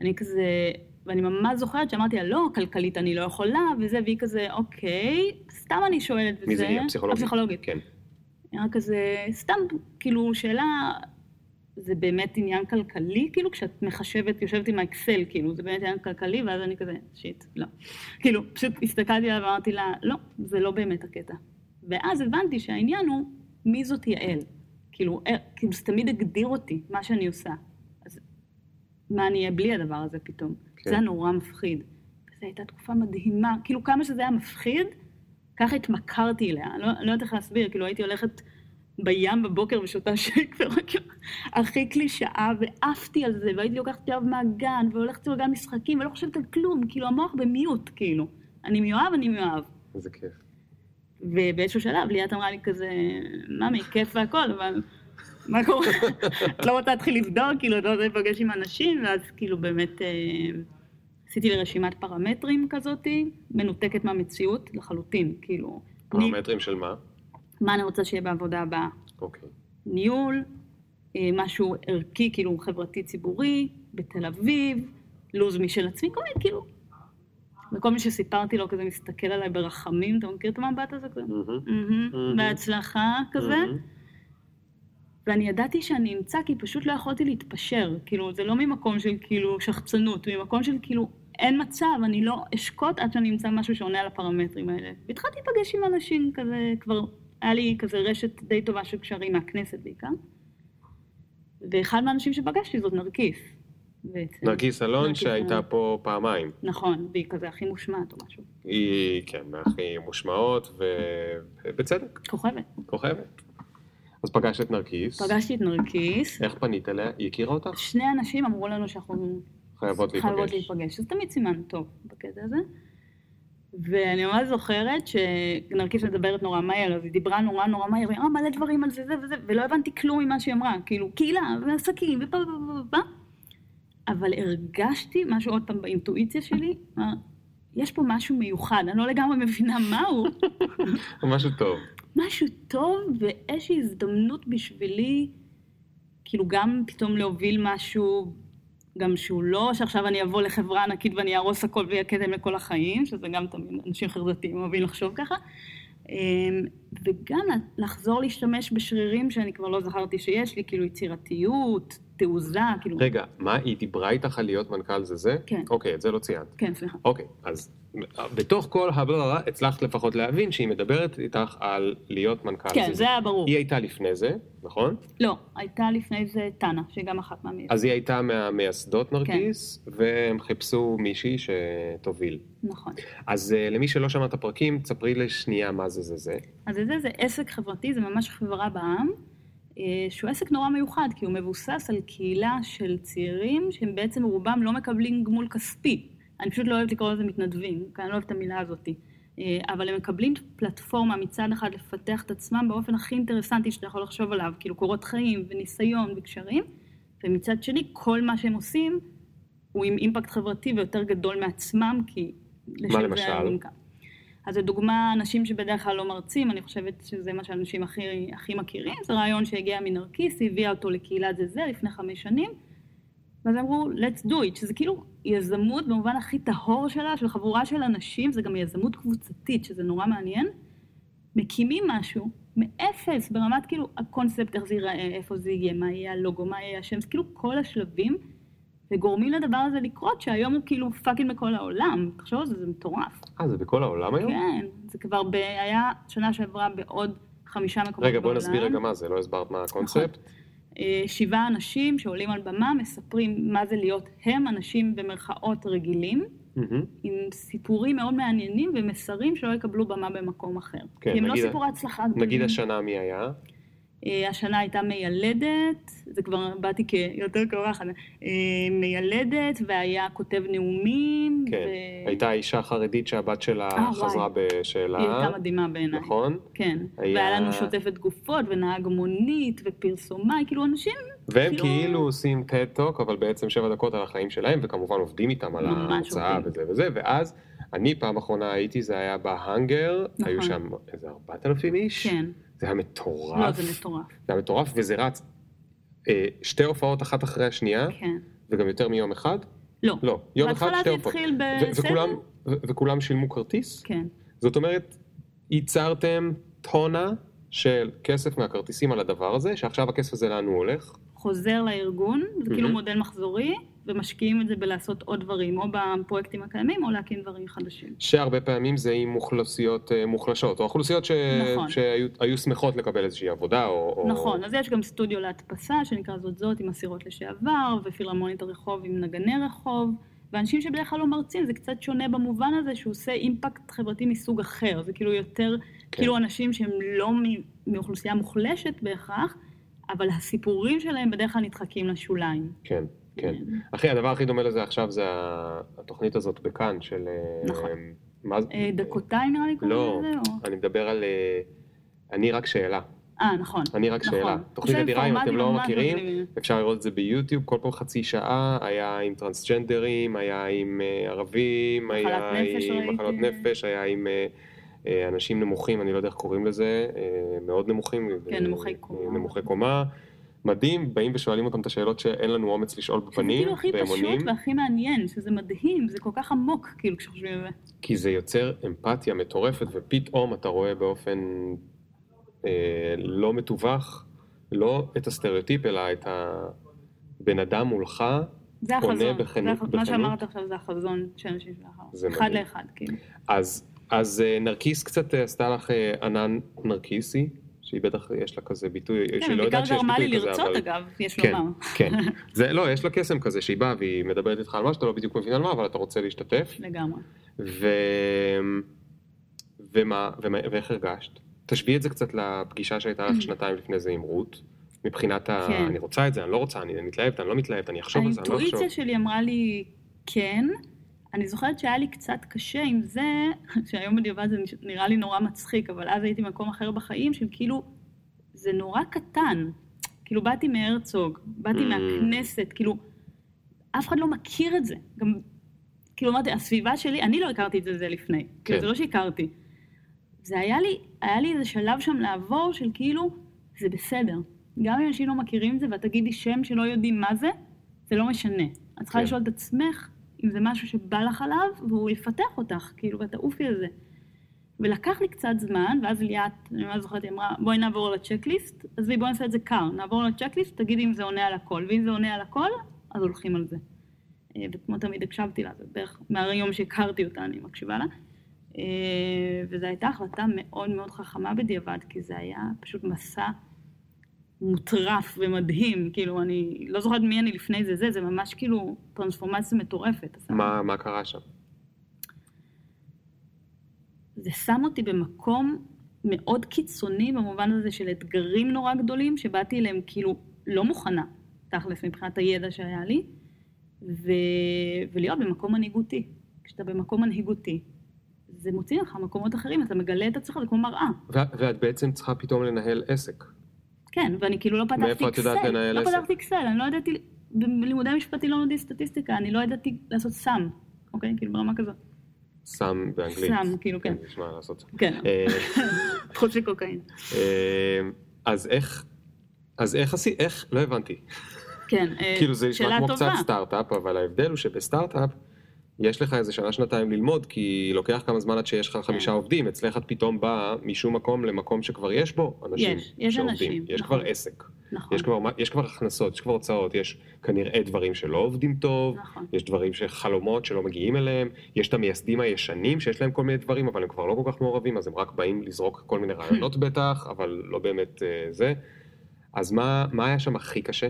אני כזה... ואני ממש זוכרת שאמרתי לה, לא, כלכלית אני לא יכולה, וזה, והיא כזה, אוקיי, סתם אני שואלת, וזה... מי זה? היא הפסיכולוגית? הפסיכולוגית. כן. היה כזה, סתם, כאילו, שאלה, זה באמת עניין כלכלי, כאילו, כשאת מחשבת, יושבת עם האקסל, כאילו, זה באמת עניין כלכלי, ואז אני כזה, שיט, לא. כאילו, פשוט הסתכלתי עליה ואמרתי לה, לא, זה לא באמת הקטע. ואז הבנתי שהעניין הוא, מי זאת יעל? כאילו, אה, כאילו, זה תמיד הגדיר אותי, מה שאני עושה. אז מה אני אהיה בלי הדבר הזה פתאום? כן. זה היה נורא מפחיד. וזו הייתה תקופה מדהימה, כאילו, כמה שזה היה מפחיד, ככה התמכרתי אליה, אני לא, לא יודעת איך להסביר, כאילו הייתי הולכת בים בבוקר ושותה שייק, (laughs) הכי קלישאה, ועפתי על זה, והייתי לוקחת יואב מהגן, והולכת לגן משחקים, ולא חושבת על כלום, כאילו המוח במיוט, כאילו. אני מיואב, אני מיואב. איזה כיף. ובאיזשהו שלב ליאת אמרה לי כזה, ממי, כיף והכל, אבל מה קורה? את לא רוצה להתחיל לבדוק, כאילו, את לא רוצה להיפגש עם אנשים, ואז כאילו באמת אה, עשיתי לי רשימת פרמטרים כזאתי, מנותקת מהמציאות לחלוטין, כאילו, פרמטרים של מה? מה אני רוצה שיהיה בעבודה הבאה. אוקיי. ניהול, אה, משהו ערכי, כאילו חברתי ציבורי, בתל אביב, לו"ז משל עצמי, כל מיני כאילו. וכל מי שסיפרתי לו כזה מסתכל עליי ברחמים, אתה מכיר את המבט הזה. בהצלחה כזה. ואני ידעתי שאני אמצא כי פשוט לא יכולתי להתפשר. כאילו, זה לא ממקום של כאילו שחצנות, ממקום של כאילו, אין מצב, אני לא אשקוט עד שאני אמצא משהו שעונה על הפרמטרים האלה. והתחלתי להיפגש עם אנשים כזה, כבר היה לי כזה רשת די טובה של קשרים מהכנסת בעיקר. ואחד מהאנשים שפגשתי זאת נרקיס. בעצם. נרקיס אלון שהייתה. פה פעמיים. נכון, והיא כזה הכי מושמעת או משהו. היא, כן, מהכי מושמעות, ובצדק, כוכבת. כוכבת. אז פגשת את נרקיס. פגשתי את נרקיס, איך פנית אליה? היא הכירה אותך? שני אנשים אמרו לנו שאנחנו חייבות חייבות להיפגש. להיפגש, אז תמיד סימן טוב בקטע הזה. ואני ממש זוכרת שנרקיס מדברת נורא מהר, אז היא דיברה נורא נורא מהר, והיא אמרה מלא דברים על זה זה וזה, ולא הבנתי כלום ממה שהיא אמרה, כאילו קהילה ועסקים ופה ופה ופה, אבל הרגשתי משהו עוד פעם באינטואיציה שלי, יש פה משהו מיוחד, אני לא לגמרי מבינה מהו, (laughs) משהו טוב. משהו טוב ואיזושהי הזדמנות בשבילי, כאילו גם פתאום להוביל משהו, גם שהוא לא שעכשיו אני אבוא לחברה ענקית ואני אהרוס הכל ויהיה כתם לכל החיים, שזה גם תמיד אנשים חרדתיים אוהבים לחשוב ככה, אמ, וגם לחזור להשתמש בשרירים שאני כבר לא זכרתי שיש לי, כאילו יצירתיות, תעוזה, כאילו... רגע, מה, היא דיברה איתך על להיות מנכ"ל זה זה? כן. אוקיי, את זה לא ציינת. כן, סליחה. אוקיי, אז בתוך כל הבלה הצלחת לפחות להבין שהיא מדברת איתך על להיות מנכ"ל. כן, זה היה ברור. היא הייתה לפני זה, נכון? לא, הייתה לפני זה טאנה, שהיא גם אחת מהמייסדות. אז היא הייתה מהמייסדות כן. נרקיס, והם חיפשו מישהי שתוביל. נכון. אז אה, למי שלא שמע את הפרקים, תספרי לשנייה מה זה זה זה. אז זה, זה עסק חברתי, זה ממש חברה בעם, שהוא עסק נורא מיוחד, כי הוא מבוסס על קהילה של צעירים שהם בעצם רובם לא מקבלים גמול כספי. אני פשוט לא אוהבת לקרוא לזה מתנדבים, כי אני לא אוהבת את המילה הזאת. אה, אבל הם מקבלים פלטפורמה מצד אחד לפתח את עצמם באופן הכי אינטרסנטי שאתה יכול לחשוב עליו, כאילו קורות חיים וניסיון וקשרים, ומצד שני כל מה שהם עושים הוא עם אימפקט חברתי ויותר גדול מעצמם, כי לשם זה למשל? אז לדוגמה, אנשים שבדרך כלל לא מרצים, אני חושבת שזה מה שאנשים הכי, הכי מכירים, זה רעיון שהגיע מנרקיס, הביאה אותו לקהילת זה זה לפני חמש שנים, ואז אמרו, let's do it, שזה כאילו יזמות במובן הכי טהור שלה, של חבורה של אנשים, זה גם יזמות קבוצתית, שזה נורא מעניין. מקימים משהו מאפס, ברמת כאילו הקונספט, איך זה ייראה, איפה זה יהיה, מה יהיה הלוגו, מה יהיה השם, זה כאילו כל השלבים, וגורמים לדבר הזה לקרות, שהיום הוא כאילו fucking בכל העולם. תחשוב על זה, זה מטורף. אה, זה בכל העולם היום? כן, זה כבר ב... היה שנה שעברה בעוד חמישה מקומות בעולם. רגע, בואי נסביר רגע מה זה, לא הסברת מה הקונספט. אה, שבעה אנשים שעולים על במה, מספרים מה זה להיות הם, אנשים במרכאות רגילים, מהמם. עם סיפורים מאוד מעניינים ומסרים שלא יקבלו במה במקום אחר. כן, כי הם לא נגיד- סיפורי הצלחה גדולים. נגיד השנה מי היה? אה, השנה הייתה מיילדת, זה כבר באתי כיותר קורחת, אה, מיילדת, והיה כותב נאומים, כן. ו- הייתה אישה חרדית שהבת שלה אה, חזרה וואי. בשאלה. היא הייתה מדהימה בעיניי. נכון? כן. היה- והיה לנו שוטפת גופות, ונהג מונית, ופרסומאי, כאילו אנשים... והם כאילו- כאילו עושים TED Talk, אבל בעצם שבע דקות על החיים שלהם, וכמובן עובדים איתם על ההרצאה. וזה וזה, ואז אני פעם אחרונה הייתי, זה היה בהאנגר, נכון. היו שם איזה ארבעת אלפים איש, כן. זה היה מטורף, לא, זה מטורף. זה היה מטורף, וזה רץ אה, שתי הופעות אחת אחרי השנייה, כן. וגם יותר מיום אחד, לא. לא, יום אחד בהתחלה שתי זה הופעות, התחיל ו- בסדר? וכולם- וכולם שילמו כרטיס, כן. זאת אומרת, ייצרתם טונה של כסף מהכרטיסים על הדבר הזה, שעכשיו הכסף הזה לאן הוא הולך? חוזר לארגון, זה כאילו מהמם. מודל מחזורי, ומשקיעים את זה בלעשות עוד דברים, או בפרויקטים הקיימים, או להקים דברים חדשים. שהרבה פעמים זה עם אוכלוסיות אה, מוחלשות, או אוכלוסיות ש... נכון. שהיו היו שמחות לקבל איזושהי עבודה, או... או... נכון, אז יש גם סטודיו להדפסה, שנקרא זאת זאת, עם אסירות לשעבר, ופילהרמונית הרחוב עם נגני רחוב, ואנשים שבדרך כלל לא מרצים, זה קצת שונה במובן הזה שהוא עושה אימפקט חברתי מסוג אחר, זה כאילו יותר, כן. כאילו אנשים שהם לא מאוכלוסייה מוחלשת בהכרח, אבל הסיפורים שלהם בדרך כלל נדחקים לשוליים. כן, כן. אחי, הדבר הכי דומה לזה עכשיו זה התוכנית הזאת בכאן, של... אה, נכון. מה זה? אה, דקותיים נראה לי קוראים לא, לזה? או- אני מדבר על... אה, אני רק שאלה. אה, נכון. אני רק נכון. שאלה. תוכנית זה אדירה, אם אתם לא מכירים, מגניבים. אפשר לראות את זה ביוטיוב, כל פעם חצי שעה, היה עם טרנסג'נדרים, היה עם ערבים, היה עם. מחלות נפש, היה עם אנשים נמוכים, אני לא יודע איך קוראים לזה, מאוד נמוכים. כן, נמוכי קומה. נמוכי קומה. מדהים, באים ושואלים אותם את השאלות שאין לנו אומץ לשאול בפנים, כאילו הכי והם פשוט עונים, והכי מעניין, שזה מדהים, זה כל כך עמוק, כאילו, כשחושבים על זה. כי זה יוצר אמפתיה מטורפת, ופתאום אתה רואה באופן אה, לא מתווך, לא את הסטריאוטיפ, אלא את הבן אדם מולך, זה החזון, בכנות- זה החזון, מה בכנות. שאמרת עכשיו זה החזון של אנשים שלאחר. זה אחד מדהים. לאחד, כאילו. אז, אז אה, נרקיס קצת אה, עשתה לך אה, ענן נרקיסי, שהיא בטח יש לה כזה ביטוי, כן, שהיא לא יודעת שיש גרמה לי ביטוי כזה, לרצות, אבל... אגב, יש כן, לומר. כן. (laughs) זה, לא, יש לה קסם כזה שהיא באה והיא מדברת איתך על מה שאתה לא בדיוק מבין על מה, אבל אתה רוצה להשתתף. לגמרי. ו... ומה, ומה, ואיך הרגשת? תשווי את זה קצת לפגישה שהייתה לך (clears throat) שנתיים לפני זה עם רות, מבחינת ה... כן. אני רוצה את זה, אני לא רוצה, אני מתלהבת, אני לא מתלהבת, אני אחשוב על זה, אני לא אחשוב. האינטואיציה שלי אמרה לי כן. אני זוכרת שהיה לי קצת קשה עם זה, שהיום בדיעבד זה נראה לי נורא מצחיק, אבל אז הייתי במקום אחר בחיים, של כאילו, זה נורא קטן. כאילו, באתי מהרצוג, באתי Mm. מהכנסת, כאילו, אף אחד לא מכיר את זה. גם, כאילו, אמרתי, הסביבה שלי, אני לא הכרתי את זה, זה לפני. כן. כאילו, זה לא שהכרתי. זה היה לי, היה לי איזה שלב שם לעבור של כאילו, זה בסדר. גם אם אנשים לא מכירים את זה, ואת תגידי שם שלא יודעים מה זה, זה לא משנה. את צריכה כן. לשאול את עצמך אם זה משהו שבא לך עליו, והוא יפתח אותך, כאילו, ואת תעופי על זה. ולקח לי קצת זמן, ואז ליאת, אני ממש זוכרת, היא אמרה, בואי נעבור על הצ'קליסט, עזבי, בואי נעשה את זה קר, נעבור על הצ'קליסט, תגידי אם זה עונה על הכל, ואם זה עונה על הכל, אז הולכים על זה. אה, וכמו תמיד הקשבתי לה, זה בערך מהיום שהכרתי אותה אני מקשיבה לה. אה, וזו הייתה החלטה מאוד מאוד חכמה בדיעבד, כי זה היה פשוט מסע מוטרף ומדהים, כאילו אני לא זוכרת מי אני לפני זה, זה, זה ממש כאילו טרנספורמציה מטורפת. מה, מה קרה שם? זה שם אותי במקום מאוד קיצוני במובן הזה של אתגרים נורא גדולים, שבאתי אליהם כאילו לא מוכנה, תכלס מבחינת הידע שהיה לי, ו... ולהיות במקום מנהיגותי. כשאתה במקום מנהיגותי, זה מוציא לך מקומות אחרים, אתה מגלה את עצמך, זה כמו מראה. ו- ואת בעצם צריכה פתאום לנהל עסק. כן, ואני כאילו לא פתחתי אקסל. מאיפה את יודעת לנהל לא עסק? פתחתי אקסל, אני לא ידעתי, בלימודי משפטי לא למדתי סטטיסטיקה, אני לא ידעתי לעשות סם, אוקיי? כאילו ברמה כזאת. סם באנגלית. סם, כאילו, כן. נשמע לעשות. כן, אה, (laughs) חוץ מקוקאין. אה, אז איך, אז איך עשי, איך, לא הבנתי. כן, אה, (laughs) כאילו זה נשמע שאלה כמו טובה. קצת סטארט-אפ, אבל ההבדל הוא שבסטארט-אפ יש לך איזה שנה שנתיים ללמוד, כי לוקח כמה זמן עד שיש לך חמישה כן. עובדים, אצלך את פתאום באה משום מקום למקום שכבר יש בו אנשים יש, יש שעובדים, אנשים, יש נכון. כבר עסק, נכון, יש כבר, יש כבר הכנסות, יש כבר הוצאות, יש כנראה דברים שלא עובדים טוב, נכון. יש דברים שחלומות שלא מגיעים אליהם, יש את המייסדים הישנים שיש להם כל מיני דברים, אבל הם כבר לא כל כך מעורבים, אז הם רק באים לזרוק כל מיני רעיונות (laughs) בטח, אבל לא באמת אה, זה. אז מה, מה היה שם הכי קשה?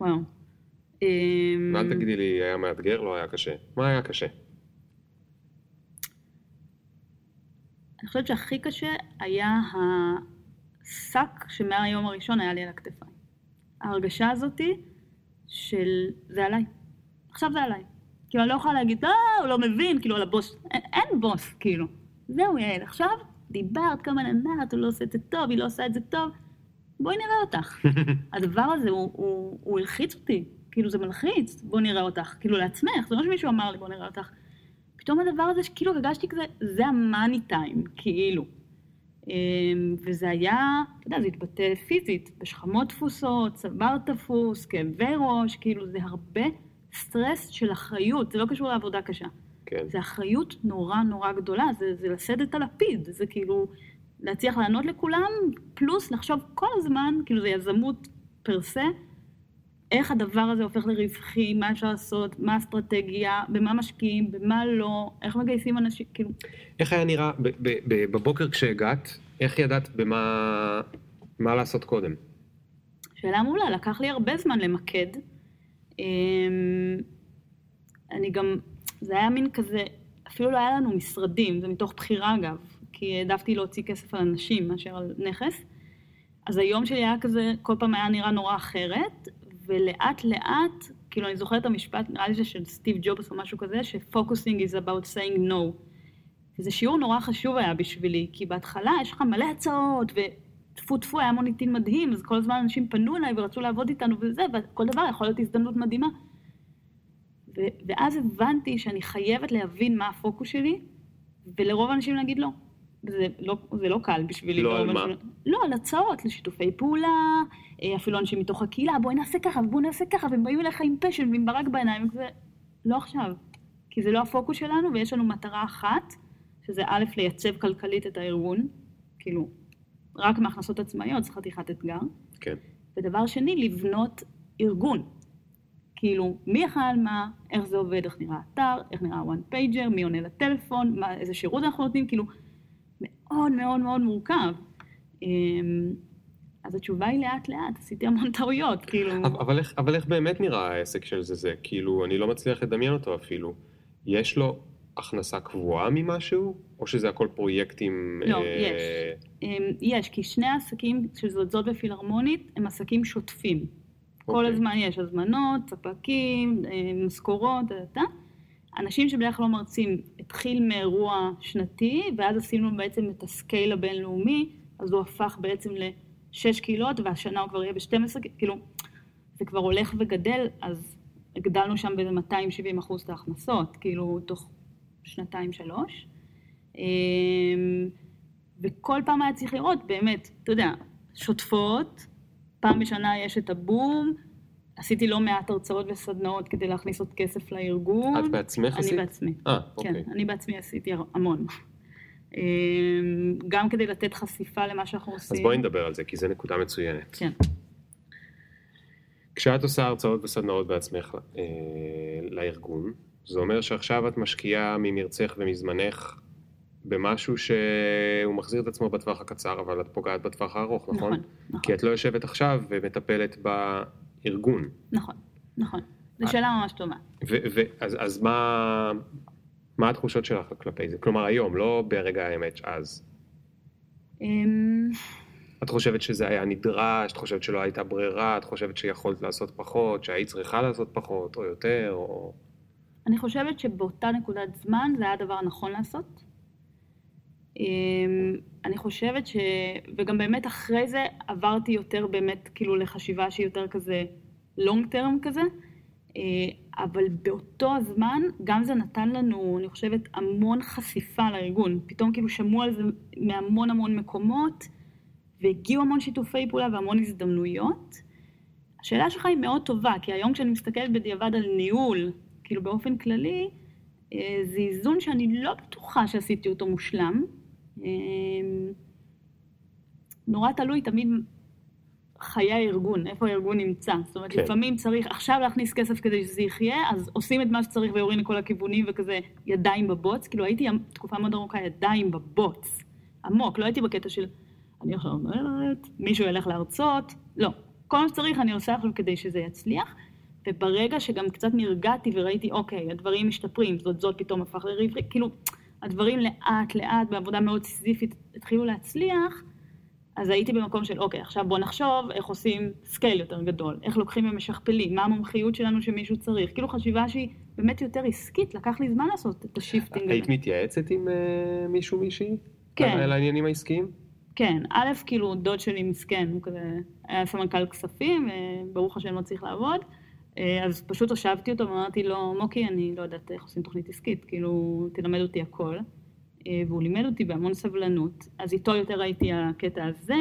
וואו. אמ, ואל תגידי לי היה מאתגר, לא היה קשה. מה היה קשה? אני חושבת שהכי קשה היה השק שמהיום הראשון היה לי על הכתפיים. ההרגשה הזאתי של זה עליי. עכשיו זה עליי. כאילו אני לא יכולה להגיד, לא, הוא לא מבין, כאילו על הבוס. אין, אין בוס, כאילו. זהו יעל, עכשיו דיברת כמה ננת, הוא לא עושה את זה טוב, היא לא עושה את זה טוב. בואי נראה אותך. (laughs) הדבר הזה, הוא, הוא, הוא הלחיץ אותי. כאילו זה מלחיץ, בואי נראה אותך. כאילו לעצמך, זה לא שמישהו אמר לי, בואי נראה אותך. פתאום הדבר הזה שכאילו הרגשתי כזה, זה המאני טיים, כאילו. אמ, וזה היה, אתה יודע, זה התבטא פיזית, בשכמות תפוסות, צוואר תפוס, כאבי ראש, כאילו זה הרבה סטרס של אחריות, זה לא קשור לעבודה קשה. כן. זה אחריות נורא נורא גדולה, זה, זה לשאת את הלפיד, זה כאילו להצליח לענות לכולם, פלוס לחשוב כל הזמן, כאילו זה יזמות פר סה, איך הדבר הזה הופך לרווחי, מה אפשר לעשות, מה האסטרטגיה, במה משקיעים, במה לא, איך מגייסים אנשים, כאילו, איך היה נראה בבוקר כשהגעת, איך ידעת במה מה לעשות קודם? שאלה מעולה, לקח לי הרבה זמן למקד. אמ, אני גם, זה היה מין כזה, אפילו לא היה לנו משרדים, זה מתוך בחירה אגב, כי העדפתי להוציא כסף על אנשים מאשר על נכס. אז היום שלי היה כזה, כל פעם היה נראה נורא אחרת, ולאט לאט, כאילו אני זוכרת את המשפט, נראה לי זה של סטיב ג'ובס או משהו כזה, ש-focusing is about saying no. וזה שיעור נורא חשוב היה בשבילי, כי בהתחלה יש לך מלא הצעות, וטפו טפו היה מוניטין מדהים, אז כל הזמן אנשים פנו אליי ורצו לעבוד איתנו וזה, וכל דבר יכול להיות הזדמנות מדהימה. ואז הבנתי שאני חייבת להבין מה הפוקוס שלי, ולרוב האנשים להגיד לא. זה לא, זה לא קל בשבילי. לא על מה? לא, על הצעות, לשיתופי פעולה, אה, אפילו אנשים מתוך הקהילה, בואי נעשה ככה ובואי נעשה ככה, והם באים אליך עם פשן ועם ברק בעיניים, וכזה, לא עכשיו. כי זה לא הפוקוס שלנו, ויש לנו מטרה אחת, שזה א', לייצב כלכלית את הארגון, כאילו, רק מהכנסות עצמאיות, זה חתיכת אתגר. כן. ודבר שני, לבנות ארגון. כאילו, מי אחראי מה, איך זה עובד, איך נראה האתר, איך נראה ה one pager, מי עונה לטלפון, מה, איזה שירות אנחנו נותנים, כאילו, מאוד מאוד מאוד מורכב. אמ, אז התשובה היא לאט לאט, עשיתי המון טעויות, כאילו... אבל, אבל, איך, אבל איך באמת נראה העסק של זה זה? כאילו, אני לא מצליח לדמיין אותו אפילו. יש לו הכנסה קבועה ממשהו, או שזה הכל פרויקטים... לא, אה, יש. אמ, יש, כי שני העסקים של זאת בפילהרמונית הם עסקים שוטפים. כל אוקיי. הזמן יש הזמנות, ספקים, אה, משכורות, דדתה. אנשים שבדרך כלל לא מרצים, התחיל מאירוע שנתי, ואז עשינו בעצם את הסקייל הבינלאומי, אז הוא הפך בעצם לשש קהילות, והשנה הוא כבר יהיה ב-12, כאילו, זה כבר הולך וגדל, אז הגדלנו שם באיזה 270 אחוז את ההכנסות, כאילו, תוך שנתיים-שלוש. אמ, וכל פעם היה צריך לראות, באמת, אתה יודע, שוטפות, פעם בשנה יש את הבום, עשיתי לא מעט הרצאות וסדנאות כדי להכניס עוד כסף לארגון. את בעצמך אני עשית? בעצמי. אה, כן, אוקיי. אני בעצמי עשיתי המון. אמ, גם כדי לתת חשיפה למה שאנחנו עושים. אז בואי נדבר על זה, כי זו נקודה מצוינת. כן. כשאת עושה הרצאות וסדנאות בעצמך אה, לארגון, זה אומר שעכשיו את משקיעה ממרצך ומזמנך במשהו שהוא מחזיר את עצמו בטווח הקצר, אבל את פוגעת בטווח הארוך, נכון? נכון, נכון. כי את לא יושבת עכשיו ומטפלת בארגון. נכון, נכון. זו שאלה ממש טובה. אז, אז מה, מה התחושות שלך כלפי זה? כלומר היום, לא ברגע האמת אז. אמ, את חושבת שזה היה נדרש, את חושבת שלא הייתה ברירה, את חושבת שיכולת לעשות פחות, שהיית צריכה לעשות פחות או יותר, או... אני חושבת שבאותה נקודת זמן זה היה הדבר הנכון לעשות. אמ, אני חושבת ש... וגם באמת אחרי זה עברתי יותר באמת כאילו לחשיבה שהיא יותר כזה long term כזה, אה, אבל באותו הזמן גם זה נתן לנו, אני חושבת, המון חשיפה לארגון. פתאום כאילו שמעו על זה מהמון המון מקומות, והגיעו המון שיתופי פעולה והמון הזדמנויות. השאלה שלך היא מאוד טובה, כי היום כשאני מסתכלת בדיעבד על ניהול, כאילו באופן כללי, אה, זה איזון שאני לא בטוחה שעשיתי אותו מושלם. אה, נורא תלוי תמיד חיי הארגון, איפה הארגון נמצא. זאת אומרת, כן. לפעמים צריך עכשיו להכניס כסף כדי שזה יחיה, אז עושים את מה שצריך ויורים לכל הכיוונים וכזה ידיים בבוץ. כאילו הייתי תקופה מאוד ארוכה ידיים בבוץ, עמוק, לא הייתי בקטע של אני עכשיו אומרת, מישהו ילך להרצות, לא. כל מה שצריך אני עושה עכשיו כדי שזה יצליח, וברגע שגם קצת נרגעתי וראיתי, אוקיי, הדברים משתפרים, זאת זאת פתאום הפך לריב, כאילו, הדברים לאט לאט בעבודה מאוד סיזיפית התחילו להצליח, אז הייתי במקום של, אוקיי, עכשיו בוא נחשוב איך עושים scale יותר גדול, איך לוקחים ומשכפלים, מה המומחיות שלנו שמישהו צריך, כאילו חשיבה שהיא באמת יותר עסקית, לקח לי זמן לעשות את ה shifting. היית מתייעצת עם אה, מישהו מישהי? כן. על, העניינים העסקיים? כן, א', כאילו דוד שלי מסכן, הוא כזה היה סמנכ"ל כספים, אה, ברוך השם לא צריך לעבוד, אז פשוט הושבתי אותו ואמרתי לו, מוקי, אני לא יודעת איך עושים תוכנית עסקית, כאילו, תלמד אותי הכל. אה, והוא לימד אותי בהמון סבלנות, אז איתו יותר הייתי על הקטע הזה,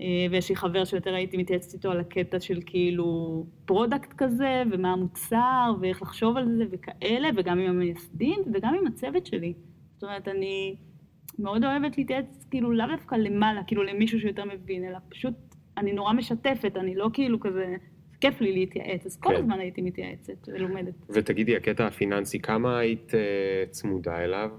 אה, ויש לי חבר שיותר הייתי מתייעצת איתו על הקטע של כאילו product כזה, ומה המוצר, ואיך לחשוב על זה וכאלה, וגם עם המייסדים, וגם עם הצוות שלי. זאת אומרת, אני מאוד אוהבת להתייעץ, כאילו, לאו דווקא למעלה, כאילו למישהו שיותר מבין, אלא פשוט, אני נורא משתפת, אני לא כאילו כזה, כיף לי להתייעץ, אז כל כן. הזמן הייתי מתייעצת ולומדת. ותגידי, הקטע הפיננסי, כמה היית אה, צמודה אליו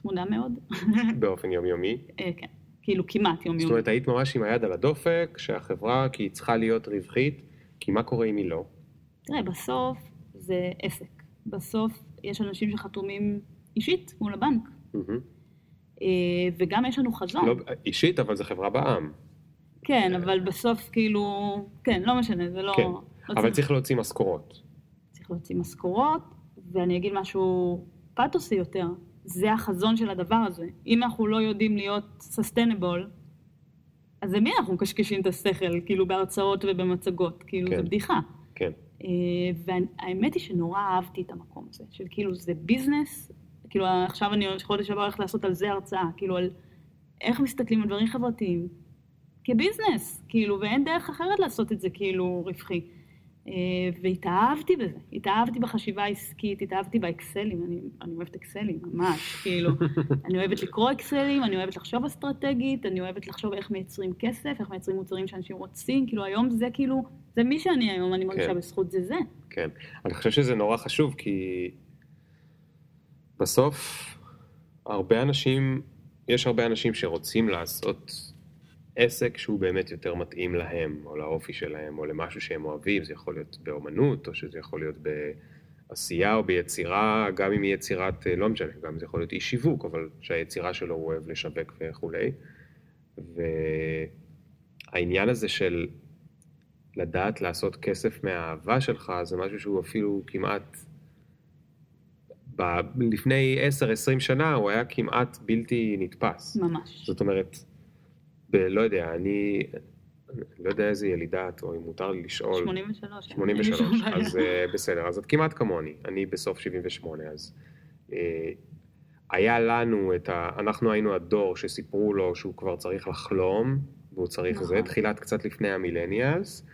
צמודה מאוד. (laughs) באופן יומיומי? אה, כן, כאילו כמעט יום זאת. אומרת, היית ממש עם היד על הדופק, שהחברה, כי היא צריכה להיות רווחית, כי מה קורה אם היא לא? תראה, בסוף זה עסק. בסוף יש אנשים שחתומים אישית מול הבנק. אה, וגם יש לנו חזון. לא אישית, אבל זו חברה בעם. כן, אבל בסוף כאילו, כן, לא משנה, זה לא... כן, לא אבל צריך להוציא משכורות. צריך להוציא משכורות, ואני אגיד משהו פתוסי יותר, זה החזון של הדבר הזה. אם אנחנו לא יודעים להיות sustainable, אז למי אנחנו מקשקשים את השכל, כאילו בהרצאות ובמצגות? כאילו, כן. זה בדיחה. כן. אה, והאמת היא שנורא אהבתי את המקום הזה, של כאילו זה ביזנס, כאילו עכשיו אני חודש הבא הולכת לעשות על זה הרצאה, כאילו על איך מסתכלים על דברים חברתיים כביזנס, כאילו, ואין דרך אחרת לעשות את זה כאילו רווחי. אה, והתאהבתי בזה, התאהבתי בחשיבה העסקית, התאהבתי באקסלים, אני, אני אוהבת אקסלים, ממש, כאילו, (laughs) אני אוהבת לקרוא אקסלים, אני אוהבת לחשוב אסטרטגית, אני אוהבת לחשוב איך מייצרים כסף, איך מייצרים מוצרים שאנשים רוצים, כאילו היום זה כאילו, זה מי שאני היום, אני מרגישה כן. בזכות זה זה. כן. אני חושב שזה נורא חשוב, כי בסוף הרבה אנשים, יש הרבה אנשים שרוצים לעשות עסק שהוא באמת יותר מתאים להם, או לאופי שלהם, או למשהו שהם אוהבים, זה יכול להיות באומנות, או שזה יכול להיות בעשייה או ביצירה, גם אם היא יצירת, אה, לא משנה, גם זה יכול להיות אי שיווק, אבל שהיצירה שלו הוא אוהב לשווק וכולי. והעניין הזה של לדעת לעשות כסף מהאהבה שלך, זה משהו שהוא אפילו כמעט, ב- לפני 10-20 שנה הוא היה כמעט בלתי נתפס. ממש. זאת אומרת, לא יודע, אני לא יודע איזה ילידה את, או אם מותר לי לשאול. 83. 83, אין לי שום אז בעיה. uh, בסדר, אז את כמעט כמוני, אני בסוף 78, אז uh, היה לנו את ה... אנחנו היינו הדור שסיפרו לו שהוא כבר צריך לחלום, והוא צריך נכון. זה, תחילת קצת לפני המילניאלס.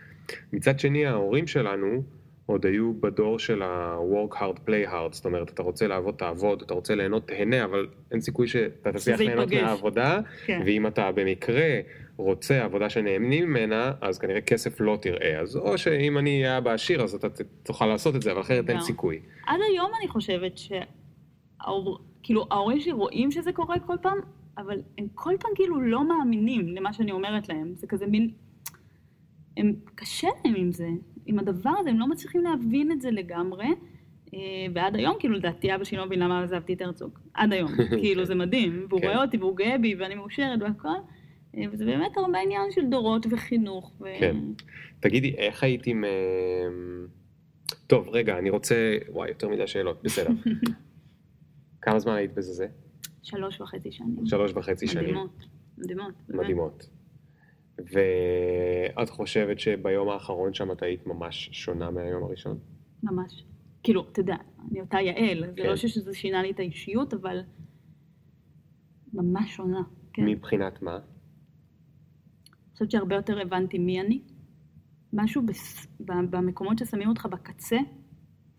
מצד שני, ההורים שלנו עוד היו בדור של ה-work hard, play hard, זאת אומרת, אתה רוצה לעבוד, תעבוד, אתה רוצה ליהנות, תהנה, אבל אין סיכוי שאתה תצליח ליהנות ייפגש. מהעבודה, כן. ואם אתה במקרה רוצה עבודה שנהנים ממנה, אז כנראה כסף לא תראה, אז או שאם אני אהיה אבא עשיר, אז אתה תוכל לעשות את זה, אבל אחרת אין לגמרי. סיכוי. עד היום אני חושבת שההור... כאילו, ההורים שלי רואים שזה קורה כל פעם, אבל הם כל פעם כאילו לא מאמינים למה שאני אומרת להם. זה כזה מין... הם... קשה להם עם זה, עם הדבר הזה, הם לא מצליחים להבין את זה לגמרי. אה, ועד היום, כאילו, לדעתי אבא שלי לא מבין למה עזבתי את הרצוג. עד היום. (laughs) כאילו, זה מדהים. והוא כן. רואה אותי והוא גאה בי ואני מאושרת והכל. אה, וזה באמת הרבה עניין של דורות וחינוך. ו... כן. תגידי, איך היית עם... אה, טוב, רגע, אני רוצה... וואי, יותר מדי שאלות, בסדר. (laughs) כמה זמן היית בזה? זה? שלוש וחצי שנים. שלוש וחצי שנים. מדהימות. מדהימות. ואת חושבת שביום האחרון שם את היית ממש שונה מהיום הראשון? ממש. כאילו, אתה יודע, אני אותה יעל, זה כן. לא שזה שינה לי את האישיות, אבל ממש שונה. כן. אני מבחינת מה? חושבת שהרבה יותר הבנתי מי אני. משהו בס... במקומות ששמים אותך בקצה,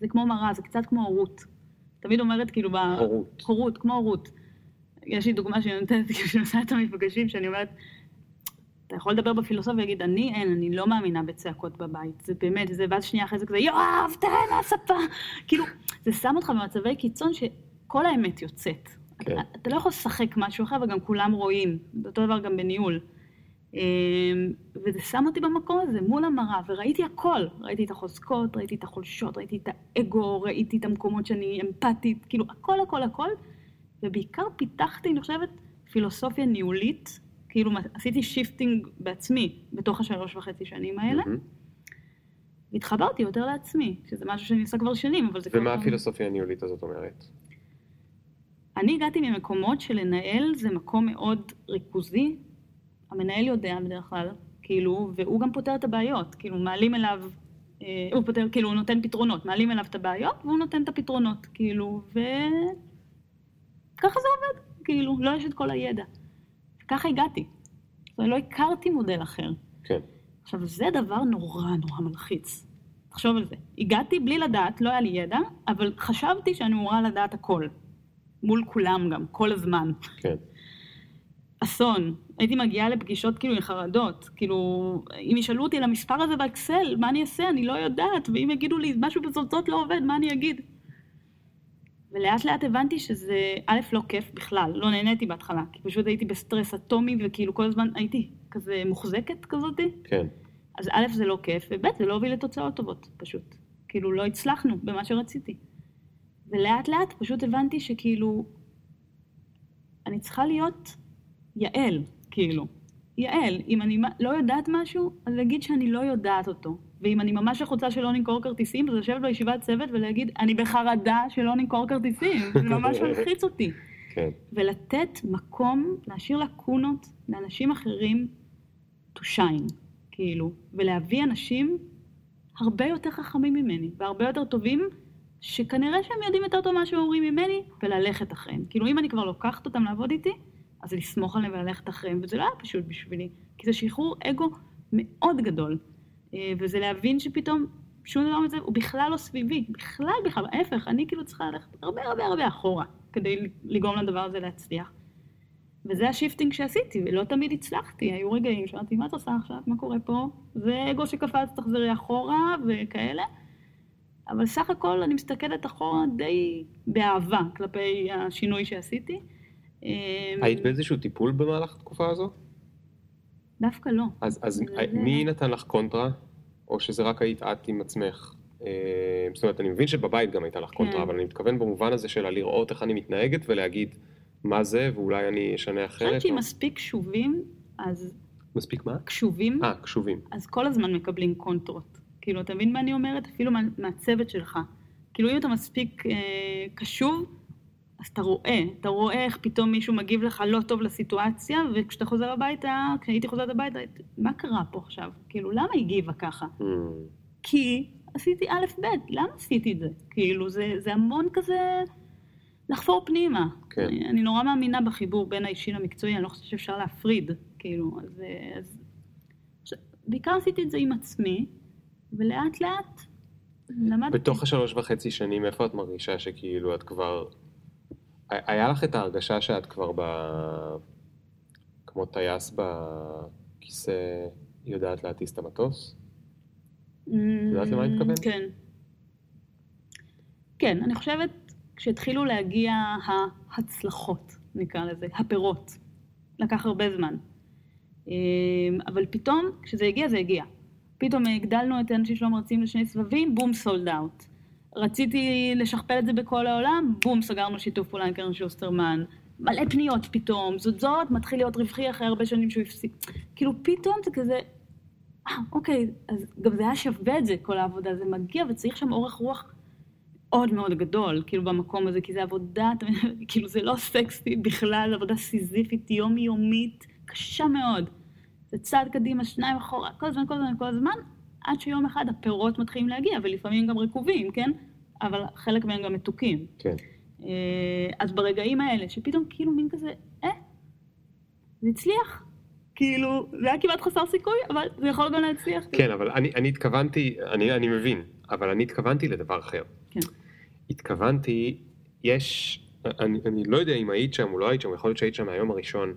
זה כמו מראה, זה קצת כמו הורות. תמיד אומרת כאילו... ב... הורות. הורות, כמו הורות. יש לי דוגמה שאני נותנת, (laughs) כאילו, שאני עושה את המפגשים, שאני אומרת, אתה יכול לדבר בפילוסופיה ולהגיד, אני אין, אני לא מאמינה בצעקות בבית. זה באמת, זה ואז שנייה אחרי זה כזה, יואב, תראה מהספה. כאילו, זה שם אותך במצבי קיצון שכל האמת יוצאת. כן. אתה, אתה לא יכול לשחק משהו אחר וגם כולם רואים. זה אותו דבר גם בניהול. אמ, וזה שם אותי במקום הזה, מול המראה, וראיתי הכל. ראיתי את החוזקות, ראיתי את החולשות, ראיתי את האגו, ראיתי את המקומות שאני אמפתית, כאילו, הכל, הכל, הכל. ובעיקר פיתחתי, אני חושבת, פילוסופיה ניהולית. כאילו, עשיתי shifting בעצמי בתוך השלוש וחצי שנים האלה. מהמם. והתחברתי יותר לעצמי, שזה משהו שאני עושה כבר שנים, אבל זה כבר... ומה הפילוסופיה הניהולית הזאת אומרת? אני הגעתי ממקומות שלנהל זה מקום מאוד ריכוזי. המנהל יודע בדרך כלל, כאילו, והוא גם פותר את הבעיות. כאילו, מעלים אליו, אה, הוא פותר, כאילו, הוא נותן פתרונות. מעלים אליו את הבעיות והוא נותן את הפתרונות, כאילו, ו... ככה זה עובד, כאילו, לא יש את כל הידע. ככה הגעתי. זאת אומרת, לא הכרתי מודל אחר. כן. עכשיו, זה דבר נורא נורא מלחיץ. תחשוב על זה. הגעתי בלי לדעת, לא היה לי ידע, אבל חשבתי שאני אמורה לדעת הכל. מול כולם גם, כל הזמן. כן. אסון. הייתי מגיעה לפגישות כאילו עם חרדות. כאילו, אם ישאלו אותי על המספר הזה באקסל, מה אני אעשה? אני לא יודעת. ואם יגידו לי, משהו בזאתות לא עובד, מה אני אגיד? ולאט לאט הבנתי שזה, א', לא כיף בכלל, לא נהניתי בהתחלה, כי פשוט הייתי בסטרס אטומי, וכאילו כל הזמן הייתי כזה מוחזקת כזאתי. כן. אז א', זה לא כיף, וב', זה לא הוביל לתוצאות טובות, פשוט. כאילו, לא הצלחנו במה שרציתי. ולאט לאט פשוט הבנתי שכאילו, אני צריכה להיות יעל, כאילו. יעל, אם אני לא יודעת משהו, אז להגיד שאני לא יודעת אותו. ואם אני ממש רוצה שלא נמכור כרטיסים, אז לשבת בישיבת צוות ולהגיד, אני בחרדה שלא נמכור כרטיסים. זה ממש (laughs) מלחיץ אותי. כן. ולתת מקום, להשאיר לקונות לאנשים אחרים to shine, כאילו, ולהביא אנשים הרבה יותר חכמים ממני, והרבה יותר טובים, שכנראה שהם יודעים יותר טוב מה שהם אומרים ממני, וללכת אחריהם. כאילו, אם אני כבר לוקחת אותם לעבוד איתי, אז לסמוך עליהם וללכת אחריהם, וזה לא היה פשוט בשבילי, כי זה שחרור אגו מאוד גדול, וזה להבין שפתאום שום דבר מזה הוא בכלל לא סביבי, בכלל בכלל, ההפך, אני כאילו צריכה ללכת הרבה הרבה הרבה אחורה, כדי לגרום לדבר הזה להצליח. וזה ה shifting שעשיתי, ולא תמיד הצלחתי. היו רגעים שאמרתי, מה את עושה עכשיו? מה קורה פה? זה אגו שקפץ, תחזרי אחורה, וכאלה. אבל סך הכל אני מסתכלת אחורה די באהבה כלפי השינוי שעשיתי. אמ, היית באיזשהו טיפול במהלך התקופה הזו? דווקא לא. אז, אז זה- מי נתן לך קונטרה? או שזה רק היית את עם עצמך? אה, זאת אומרת, אני מבין שבבית גם הייתה לך קונטרה, כן. אבל אני מתכוון במובן הזה של לראות איך אני מתנהגת ולהגיד מה זה, ואולי אני אשנה אני אחרת. חושבת שאם מספיק קשובים, אז מספיק מה? קשובים, אה, קשובים. אז כל הזמן מקבלים קונטרות. כאילו, אתה מבין מה אני אומרת? אפילו מה, מהצוות שלך. כאילו, אם אתה מספיק אה, קשוב, אז אתה רואה, אתה רואה איך פתאום מישהו מגיב לך לא טוב לסיטואציה, וכשאתה חוזר הביתה, כשהייתי חוזרת הביתה, מה קרה פה עכשיו? כאילו, למה הגיבה ככה? Hmm, כי עשיתי א', ב', למה עשיתי את זה? כאילו, זה, זה המון כזה לחפור פנימה. כן. אני, אני נורא מאמינה בחיבור בין האישי למקצועי, אני לא חושבת שאפשר להפריד, כאילו, אז... אז... עכשיו, בעיקר עשיתי את זה עם עצמי, ולאט לאט למדתי. בתוך השלוש וחצי שנים, איפה את מרגישה שכאילו את כבר... היה לך את ההרגשה שאת כבר ב... כמו טייס בכיסא יודעת להטיס את המטוס? יודעת למה אני מתכוון? כן. כן, אני חושבת כשהתחילו להגיע ההצלחות, נקרא לזה, הפירות. לקח הרבה זמן. אמ, אבל פתאום, כשזה הגיע, זה הגיע. פתאום הגדלנו את האנשים שלא מרצים לשני סבבים, בום, סולד אאוט. רציתי לשכפל את זה בכל העולם, בום, סגרנו שיתוף פעולה עם קרן שוסטרמן. מלא פניות פתאום, זאת זאת, מתחיל להיות רווחי אחרי הרבה שנים שהוא הפסיק. כאילו פתאום זה כזה, אה, אוקיי, אז גם זה היה שווה את זה, כל העבודה, זה מגיע וצריך שם אורך רוח מאוד מאוד גדול, כאילו במקום הזה, כי זה עבודה, (laughs) כאילו זה לא סקסי בכלל, זה עבודה סיזיפית, יומיומית, קשה מאוד. זה צעד קדימה, שניים אחורה, כל הזמן, כל הזמן, כל הזמן, עד שיום אחד הפירות מתחילים להגיע, ולפעמים גם רקובים, כן? אבל חלק מהם גם מתוקים. כן. אה, אז ברגעים האלה, שפתאום כאילו מין כזה, אה, זה הצליח. כאילו, זה היה כמעט חסר סיכוי, אבל זה יכול גם להצליח. כן, אבל אני, אני התכוונתי, אני, אני מבין, אבל אני התכוונתי לדבר אחר. כן. התכוונתי, יש, אני, אני לא יודע אם היית שם או לא היית שם, יכול להיות שהיית שם מהיום הראשון,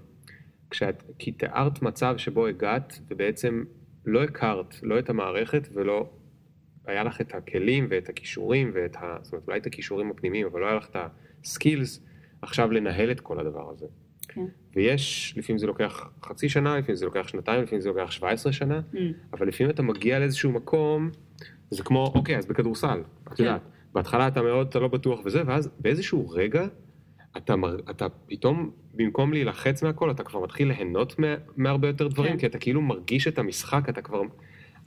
כשאת, כי תיארת מצב שבו הגעת ובעצם לא הכרת לא את המערכת ולא, היה לך את הכלים ואת הכישורים ואת ה... זאת אומרת, אולי את הכישורים הפנימיים, אבל לא היה לך את הסקילס עכשיו לנהל את כל הדבר הזה. כן. ויש, לפעמים זה לוקח חצי שנה, לפעמים זה לוקח שנתיים, לפעמים זה לוקח 17 שנה, Mm. אבל לפעמים אתה מגיע לאיזשהו מקום, זה כמו, אוקיי, אז בכדורסל, את כן. יודעת, בהתחלה אתה מאוד, אתה לא בטוח וזה, ואז באיזשהו רגע, אתה, מר, אתה פתאום, במקום להילחץ מהכל, אתה כבר מתחיל ליהנות מה, מהרבה יותר דברים, כן. כי אתה כאילו מרגיש את המשחק, אתה כבר...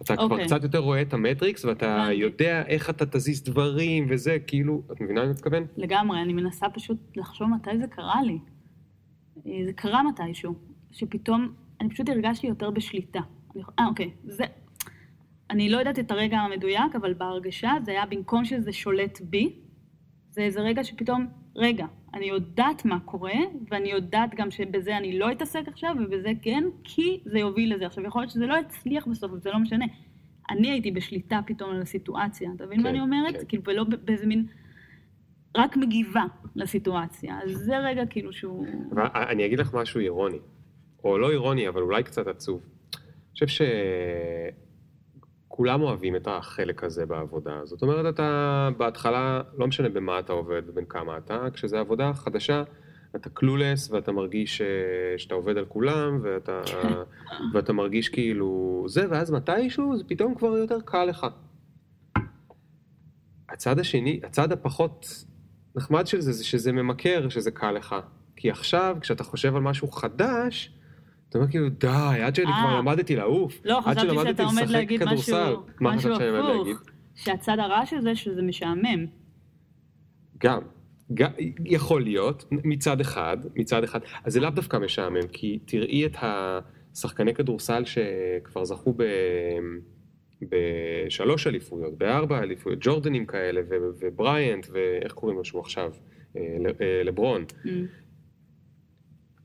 אתה כבר אוקיי. קצת יותר רואה את המטריקס ואתה הבנתי. יודע איך אתה תזיז דברים וזה, כאילו, את מבינה מה אני מתכוון? לגמרי, אני מנסה פשוט לחשוב מתי זה קרה לי. אה, זה קרה מתישהו, שפתאום, אני פשוט הרגשתי יותר בשליטה. אה, אוקיי, זה... אני לא יודעת את הרגע המדויק, אבל בהרגשה זה היה במקום שזה שולט בי, זה איזה רגע שפתאום, רגע, אני יודעת מה קורה, ואני יודעת גם שבזה אני לא אתעסק עכשיו, ובזה כן, כי זה יוביל לזה. עכשיו, יכול להיות שזה לא יצליח בסוף, אבל זה לא משנה. אני הייתי בשליטה פתאום על הסיטואציה, אתה מבין מה כן, אני אומרת? כן. כאילו, ולא באיזה מין... רק מגיבה לסיטואציה. אז זה רגע כאילו שהוא... אני אגיד לך משהו אירוני, או לא אירוני, אבל אולי קצת עצוב. אני חושב שכולם אוהבים את החלק הזה בעבודה. זאת אומרת, אתה בהתחלה, לא משנה במה אתה עובד ובין כמה אתה, כשזו עבודה חדשה, אתה קלולס ואתה מרגיש ש... שאתה עובד על כולם, ואתה, (laughs) ואתה מרגיש כאילו זה, ואז מתישהו זה פתאום כבר יותר קל לך. הצד השני, הצד הפחות נחמד של זה, זה שזה ממכר, שזה קל לך. כי עכשיו, כשאתה חושב על משהו חדש, אתה אומר כאילו, די, עד שאני אה. כבר למדתי לעוף. לא, חשבתי שאתה עומד להגיד משהו, משהו? הפוך. שהצד הרע של זה, שזה משעמם. גם. גם, יכול להיות, מצד אחד, מצד אחד, אז זה לאו דווקא משעמם, כי תראי את השחקני כדורסל שכבר זכו ב... בשלוש אליפויות, בארבע אליפויות, ג'ורדנים כאלה, ו- ובריאנט, ואיך קוראים לו שהוא עכשיו? אה, אה, לברון. Mm.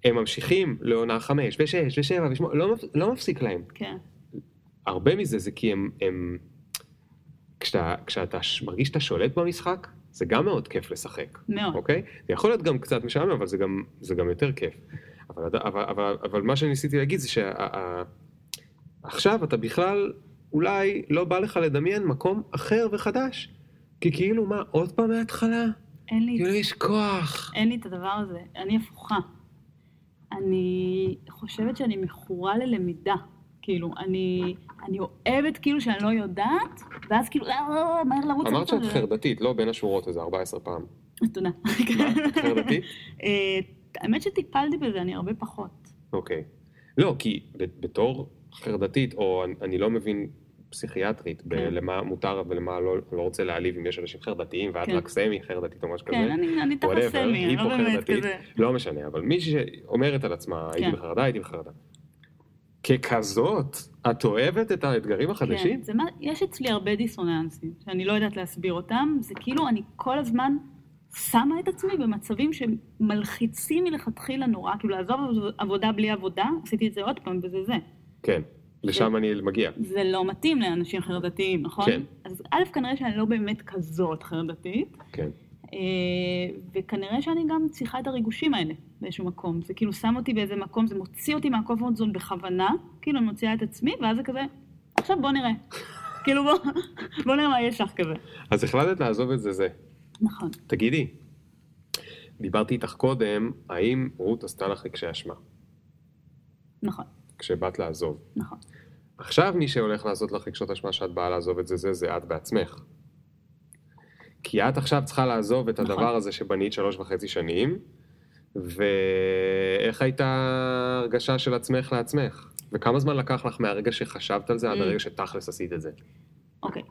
הם ממשיכים לעונה חמש, ושש, ושבע, ושמונה, לא, לא מפסיק להם. כן. הרבה מזה זה כי הם... הם כשאתה, כשאתה מרגיש שאתה שולט במשחק, זה גם מאוד כיף לשחק. מאוד. אוקיי? זה יכול להיות גם קצת משעמם, אבל זה גם, זה גם יותר כיף. אבל, אבל, אבל, אבל מה שניסיתי להגיד זה שעכשיו אתה בכלל, אולי לא בא לך לדמיין מקום אחר וחדש. כי כאילו, מה, עוד פעם מההתחלה? אין לי... כאילו יש כוח. אין לי את הדבר הזה, אני הפוכה. אני חושבת שאני מכורה ללמידה. כאילו, אני, אני אוהבת כאילו שאני לא יודעת, ואז כאילו, אה, מהר לרוץ. אמרת שאת חרדתית, לא בין השורות איזה 14 פעם. תודה. חרדתית? (laughs) אה, האמת שטיפלתי בזה, אני הרבה פחות. אוקיי. לא, כי בתור חרדתית, או אני לא מבין פסיכיאטרית, כן. למה מותר ולמה לא, לא רוצה להעליב אם יש אנשים חרדתיים, ואת כן. רק סמי חרדתית או משהו כזה. כן, אני, אני תחת סמי, אני היא לא פה באמת חרדתית, כזה. לא משנה, אבל מישהי שאומרת על עצמה, הייתי כן. בחרדה, הייתי בחרדה. ככזאת, את אוהבת את האתגרים החדשים? כן, זה מה, יש אצלי הרבה דיסוננסים, שאני לא יודעת להסביר אותם, זה כאילו אני כל הזמן שמה את עצמי במצבים שמלחיצים מלכתחילה נורא, כאילו לעזוב עבודה בלי עבודה, עשיתי את זה עוד פעם וזה זה. כן. לשם אני מגיע. זה לא מתאים לאנשים חרדתיים, נכון? כן. אז א', כנראה שאני לא באמת כזאת חרדתית, כן. אה, וכנראה שאני גם צריכה את הריגושים האלה באיזשהו מקום. זה כאילו שם אותי באיזה מקום, זה מוציא אותי מהקומפורט זון בכוונה, כאילו אני מוציאה את עצמי, ואז זה כזה, עכשיו בוא נראה. (laughs) כאילו בוא, בוא נראה מה יש לך כזה. אז החלטת לעזוב את זה זה. נכון. תגידי, דיברתי איתך קודם, האם רות עשתה לך רגשי אשמה נכון, כשבאת לעזוב? נכון. עכשיו מי שהולך לעשות לך רגשות אשמה שאת באה לעזוב את זה, זה, זה את בעצמך. כי את עכשיו צריכה לעזוב את נכון. הדבר הזה שבנית שלוש וחצי שנים, ואיך הייתה ההרגשה של עצמך לעצמך? וכמה זמן לקח לך מהרגע שחשבת על זה עד Mm. הרגע שתכלס עשית את זה? אוקיי.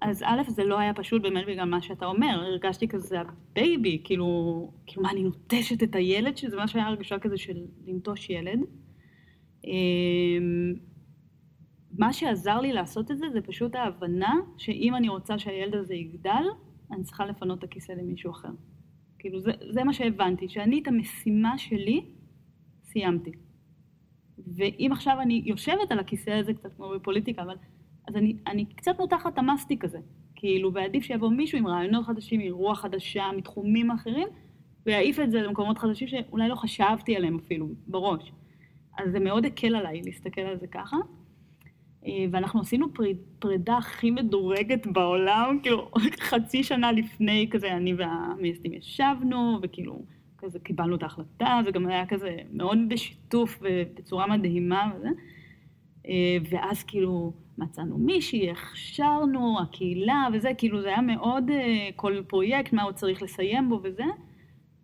אז א', זה לא היה פשוט באמת בגלל מה שאתה אומר, הרגשתי כזה ה baby, כאילו, כאילו מה, אני נוטשת את הילד, שזה מה שהיה הרגשה כזה של לנטוש ילד. אמ, מה שעזר לי לעשות את זה, זה פשוט ההבנה שאם אני רוצה שהילד הזה יגדל, אני צריכה לפנות את הכיסא למישהו אחר. כאילו, זה, זה מה שהבנתי, שאני את המשימה שלי סיימתי. ואם עכשיו אני יושבת על הכיסא הזה, קצת כמו בפוליטיקה, אבל... אז אני, אני קצת מותחת המסטיק הזה. כאילו, ועדיף שיבוא מישהו עם רעיונות חדשים, עם רוח חדשה, מתחומים אחרים, ויעיף את זה למקומות חדשים שאולי לא חשבתי עליהם אפילו, בראש. אז זה מאוד הקל עליי להסתכל על זה ככה. אה, ואנחנו עשינו פריד, פרידה הכי מדורגת בעולם, כאילו (laughs) חצי שנה לפני כזה אני והמייסדים ישבנו, וכאילו כזה קיבלנו את ההחלטה, זה גם היה כזה מאוד בשיתוף ובצורה מדהימה וזה. אה, ואז כאילו מצאנו מישהי, הכשרנו, הקהילה וזה, כאילו זה היה מאוד אה, כל פרויקט, מה עוד צריך לסיים בו וזה.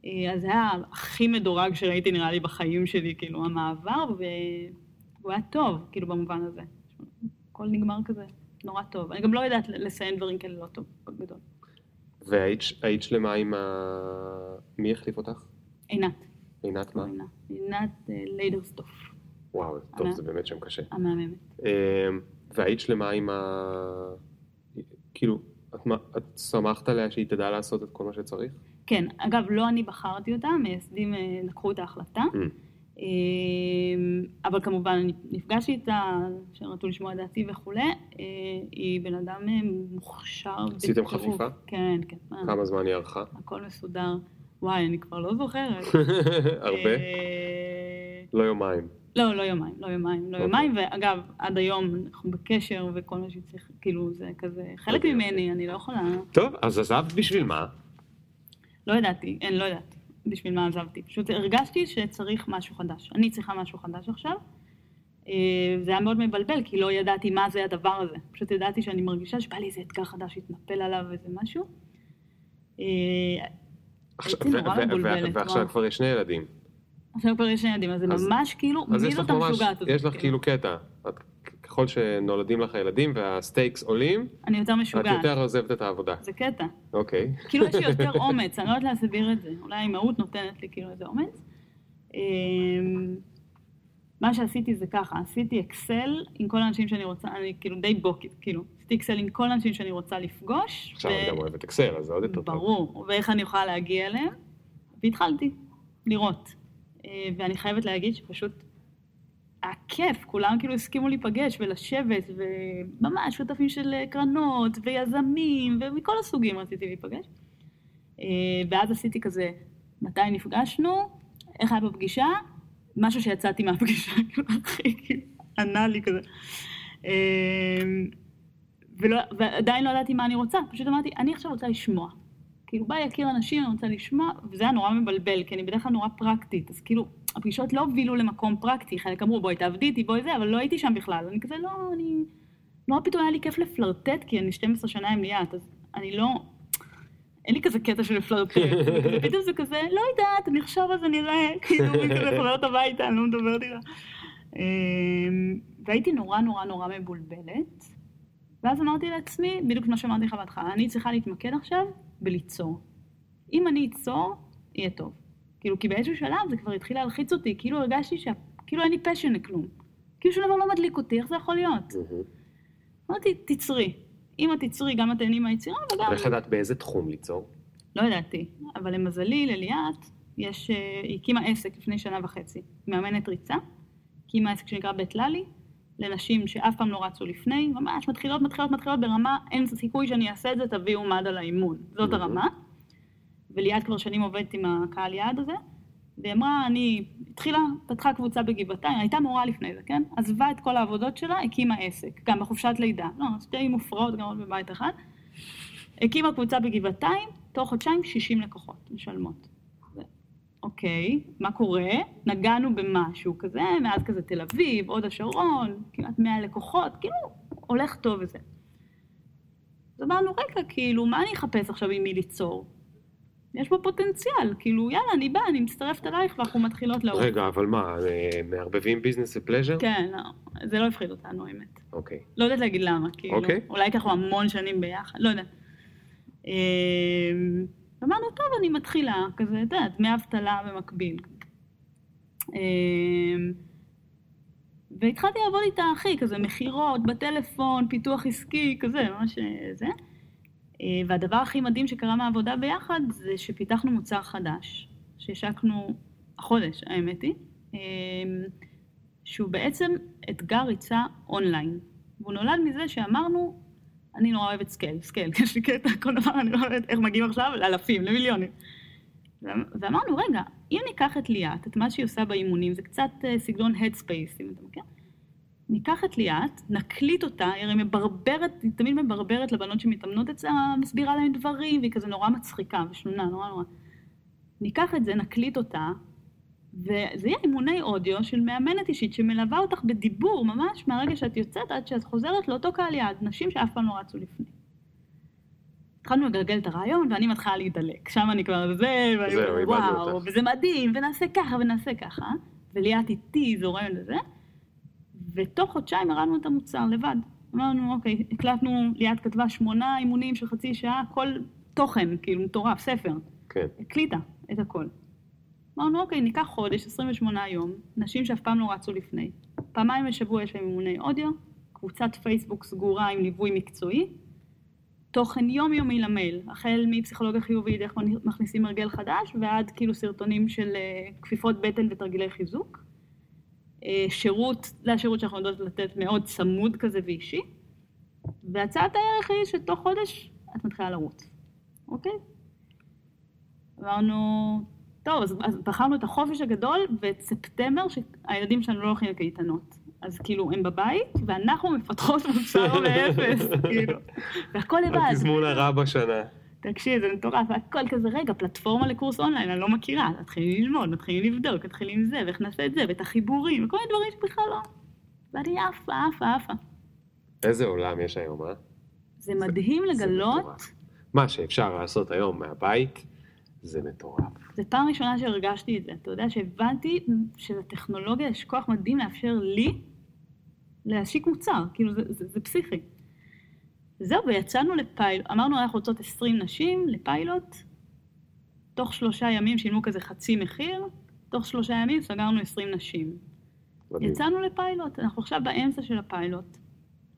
אה, אז זה היה הכי מדורג שראיתי נראה לי בחיים שלי, כאילו המעבר, והוא היה טוב, כאילו במובן הזה. הכל נגמר כזה נורא טוב. אני גם לא יודעת לסיים דברים כאלה לא טוב, בגדול. והיית היית שלמה עם ה... מי החליף אותך? עינת. עינת מה? עינת, אה, ליידרסטוף, וואו, טוב. זה באמת שם קשה. המהממת. אמ, והיית שלמה עם ה... כאילו, את שמחת עליה שהיא תדע לעשות את כל מה שצריך? כן, אגב, לא אני בחרתי אותה, המייסדים אה, לקחו את ההחלטה. Mm. אמ, אבל כמובן, נפגשתי איתה, שרצו לשמוע דעתי וכולי. אה, היא בן אדם אה, מוכשר. עשיתם. חפיפה? כן, כן. מה, כמה זמן היא ארכה? הכל מסודר. וואי, אני כבר לא זוכרת. (laughs) הרבה? לא יומיים. לא, לא יומיים, לא יומיים, לא אוקיי. יומיים, ואגב, עד היום אנחנו בקשר וכל מה שצריך, כאילו, זה כזה חלק אוקיי, ממני, אני לא יכולה, טוב, אז עזבת בשביל מה? לא ידעתי, אין, לא ידעתי בשביל מה עזבתי. פשוט הרגשתי שצריך משהו חדש. אני צריכה משהו חדש עכשיו. אה, זה היה מאוד מבלבל, כי לא ידעתי מה זה הדבר הזה. פשוט ידעתי שאני מרגישה שבא לי איזה אתגר חדש להתנפל עליו איזה משהו. אה, הייתי נורא מבולבלת, ועכשיו. כבר יש שני ילדים. עכשיו כבר יש ילדים, אז זה ממש כאילו, מי זאת המשוגעת הזאת? יש לך כאילו קטע. את- ככל שנולדים לך ילדים והסטייקס עולים, אני יותר את משוגעת. יותר עוזבת את העבודה. זה קטע. אוקיי. כאילו יש לי (laughs) יותר אומץ, אני לא יודעת להסביר את זה. אולי האימהות נותנת לי כאילו איזה אומץ. אמ, מה שעשיתי זה ככה, עשיתי אקסל עם כל האנשים שאני רוצה, אני כאילו די בוקית, כאילו, עשיתי אקסל עם כל האנשים שאני רוצה לפגוש. עכשיו ו- את גם אוהבת אקסל, אז זה עוד יותר טוב. ברור, ואיך אני יכולה להגיע אליהם, והתחלתי לראות. אה, ואני חייבת להגיד שפשוט היה כיף, כולם כאילו הסכימו להיפגש ולשבת, וממש שותפים של קרנות, ויזמים, ומכל הסוגים רציתי להיפגש. אה, ואז עשיתי כזה, מתי נפגשנו, איך היה בפגישה, משהו שיצאתי מהפגישה, (laughs) כאילו, הכי כאילו, ענה לי כזה. אה, ולא, ועדיין לא ידעתי מה אני רוצה, פשוט אמרתי, אני עכשיו רוצה לשמוע. כאילו, בא להכיר אנשים, אני רוצה לשמוע, וזה היה נורא מבלבל, כי אני בדרך כלל נורא פרקטית, אז כאילו, הפגישות לא הובילו למקום פרקטי, חלק אמרו, בואי תעבדי איתי, בואי זה, אבל לא הייתי שם בכלל. אני כזה, לא, אני... נורא פתאום היה לי כיף לפלרטט, כי אני 12 שנה עם ליאת, אז אני לא... אין לי כזה קטע של לפלרטט, וכזה, פתאום זה כזה, לא יודעת, אני אחשוב על זה נראה, (laughs) כאילו, אני כזה חוזרת הביתה, אני לא מדברת איתה. אמ, והייתי נורא נורא נורא מבולבלת, ואז אמרתי לעצמי, בדיוק מה שאמרתי לך בהתחלה, אני צריכה להתמקד עכשיו בליצור. אם אני אצור, יהיה טוב. כאילו, כי באיזשהו שלב זה כבר התחיל להלחיץ אותי, כאילו הרגשתי שכאילו אין לי פשן לכלום. כאילו שום דבר לא מדליק אותי, איך זה יכול להיות? אמרתי, תצרי. אם את תצרי, גם את תהני מהיצירה, וגם... ואיך ידעת באיזה תחום ליצור? לא ידעתי, אבל למזלי, לליאת, יש... אה, היא הקימה עסק לפני שנה וחצי. מאמנת ריצה, הקימה עסק שנקרא בית ללי, לנשים שאף פעם לא רצו לפני, ממש מתחילות, מתחילות, מתחילות ברמה, אין סיכוי שאני אעשה את זה, תביאו מד על האימון. זאת. הרמה. וליאת כבר שנים עובדת עם הקהל יעד הזה, והיא אמרה, אני, התחילה, פתחה קבוצה בגבעתיים, הייתה מורה לפני זה, כן? עזבה את כל העבודות שלה, הקימה עסק, גם בחופשת לידה. לא, שתי מופרעות גרות בבית אחד. הקימה קבוצה בגבעתיים, תוך חודשיים 60 לקוחות משלמות. אוקיי, מה קורה? נגענו במשהו כזה, מאז כזה תל אביב, הוד השרון, כמעט 100 לקוחות, כאילו, הולך טוב וזה. אז אמרנו, רגע, כאילו, מה אני אחפש עכשיו עם מי ליצור? יש בו פוטנציאל, כאילו, יאללה, אני באה, אני מצטרפת אלייך ואנחנו מתחילות לעוף. רגע, אבל מה, אה, מערבבים ביזנס ופלז'ר? כן, לא, זה לא הפחיד אותנו, האמת. אוקיי. לא יודעת להגיד למה, כאילו, אוקיי. אולי ככה המון שנים ביחד, לא יודעת. אמ, אמרנו, טוב, אני מתחילה, כזה, את יודעת, דמי אבטלה במקביל. אמ, והתחלתי לעבוד איתה, אחי, כזה מכירות, בטלפון, פיתוח עסקי, כזה, ממש אה, זה. אה, והדבר הכי מדהים שקרה מהעבודה ביחד, זה שפיתחנו מוצר חדש, שהשקנו החודש, האמת היא, אמ, שהוא בעצם אתגר ריצה אונליין. והוא נולד מזה שאמרנו, אני נורא אוהבת scale, scale, (laughs) יש לי קטע, כל דבר אני לא יודעת איך מגיעים עכשיו לאלפים, למיליונים. ואמרנו, רגע, אם ניקח את ליאת, את מה שהיא עושה באימונים, זה קצת אה, סגנון Headspace, אם אתה מכיר, ניקח את ליאת, נקליט אותה, היא הרי מברברת, היא תמיד מברברת לבנות שמתאמנות אצלה, מסבירה להן דברים, והיא כזה נורא מצחיקה ושנונה, נורא נורא. ניקח את זה, נקליט אותה, וזה יהיה אימוני אודיו של מאמנת אישית שמלווה אותך בדיבור, ממש מהרגע שאת יוצאת עד שאת חוזרת לאותו קהל יעד, נשים שאף פעם לא רצו לפני. התחלנו לגלגל את הרעיון, ואני מתחילה להידלק. שם אני כבר זה, ואני אומר, וואו, אותך." וזה מדהים, ונעשה ככה ונעשה ככה, וליאת איתי זורמת לזה, ותוך חודשיים הרמנו את המוצר לבד. אמרנו, אוקיי, הקלטנו, ליאת כתבה שמונה אימונים של חצי שעה, כל תוכן, כאילו מטורף, ספר. כן. הקליטה את הכל. אמרנו, אוקיי, ניקח חודש, 28 יום, נשים שאף פעם לא רצו לפני. פעמיים בשבוע יש להם אימוני אודיו, קבוצת פייסבוק סגורה עם ליווי מקצועי, תוכן יומיומי למייל, החל מפסיכולוגיה חיובית, איך מכניסים הרגל חדש, ועד כאילו סרטונים של אה, כפיפות בטן ותרגילי חיזוק. אה, שירות, זה השירות שאנחנו יודעות לתת מאוד צמוד כזה ואישי. והצעת הערך היא שתוך חודש את מתחילה לרוץ, אוקיי? אמרנו, טוב, אז, אז בחרנו את החופש הגדול ואת ספטמבר, שהילדים שלנו לא הולכים לקייטנות. אז כאילו, הם בבית, ואנחנו מפתחות מוצר (laughs) מאפס, כאילו. והכל לבד. התזמון הרע בשנה. תקשיב, זה מטורף, והכל כזה, רגע, פלטפורמה לקורס אונליין, אני לא מכירה, מתחילים ללמוד, מתחילים לבדוק, מתחילים זה, ואיך נעשה את זה, ואת החיבורים, וכל מיני דברים שבכלל לא. ואני עפה, עפה, עפה. איזה עולם יש היום, אה? זה מדהים זה לגלות, מטורף. מה שאפשר לעשות היום מהבית, זה מטורף. זו פעם ראשונה שהרגשתי את זה. אתה יודע שהבנתי שלטכנולוגיה יש כוח מדהים לאפשר לי להשיק מוצר, כאילו זה, זה, זה פסיכי. זהו, ויצאנו לפיילוט, אמרנו אנחנו רוצות 20 נשים לפיילוט, תוך שלושה ימים שילמו כזה חצי מחיר, תוך שלושה ימים סגרנו 20 נשים. מדהים. יצאנו לפיילוט, אנחנו עכשיו באמצע של הפיילוט.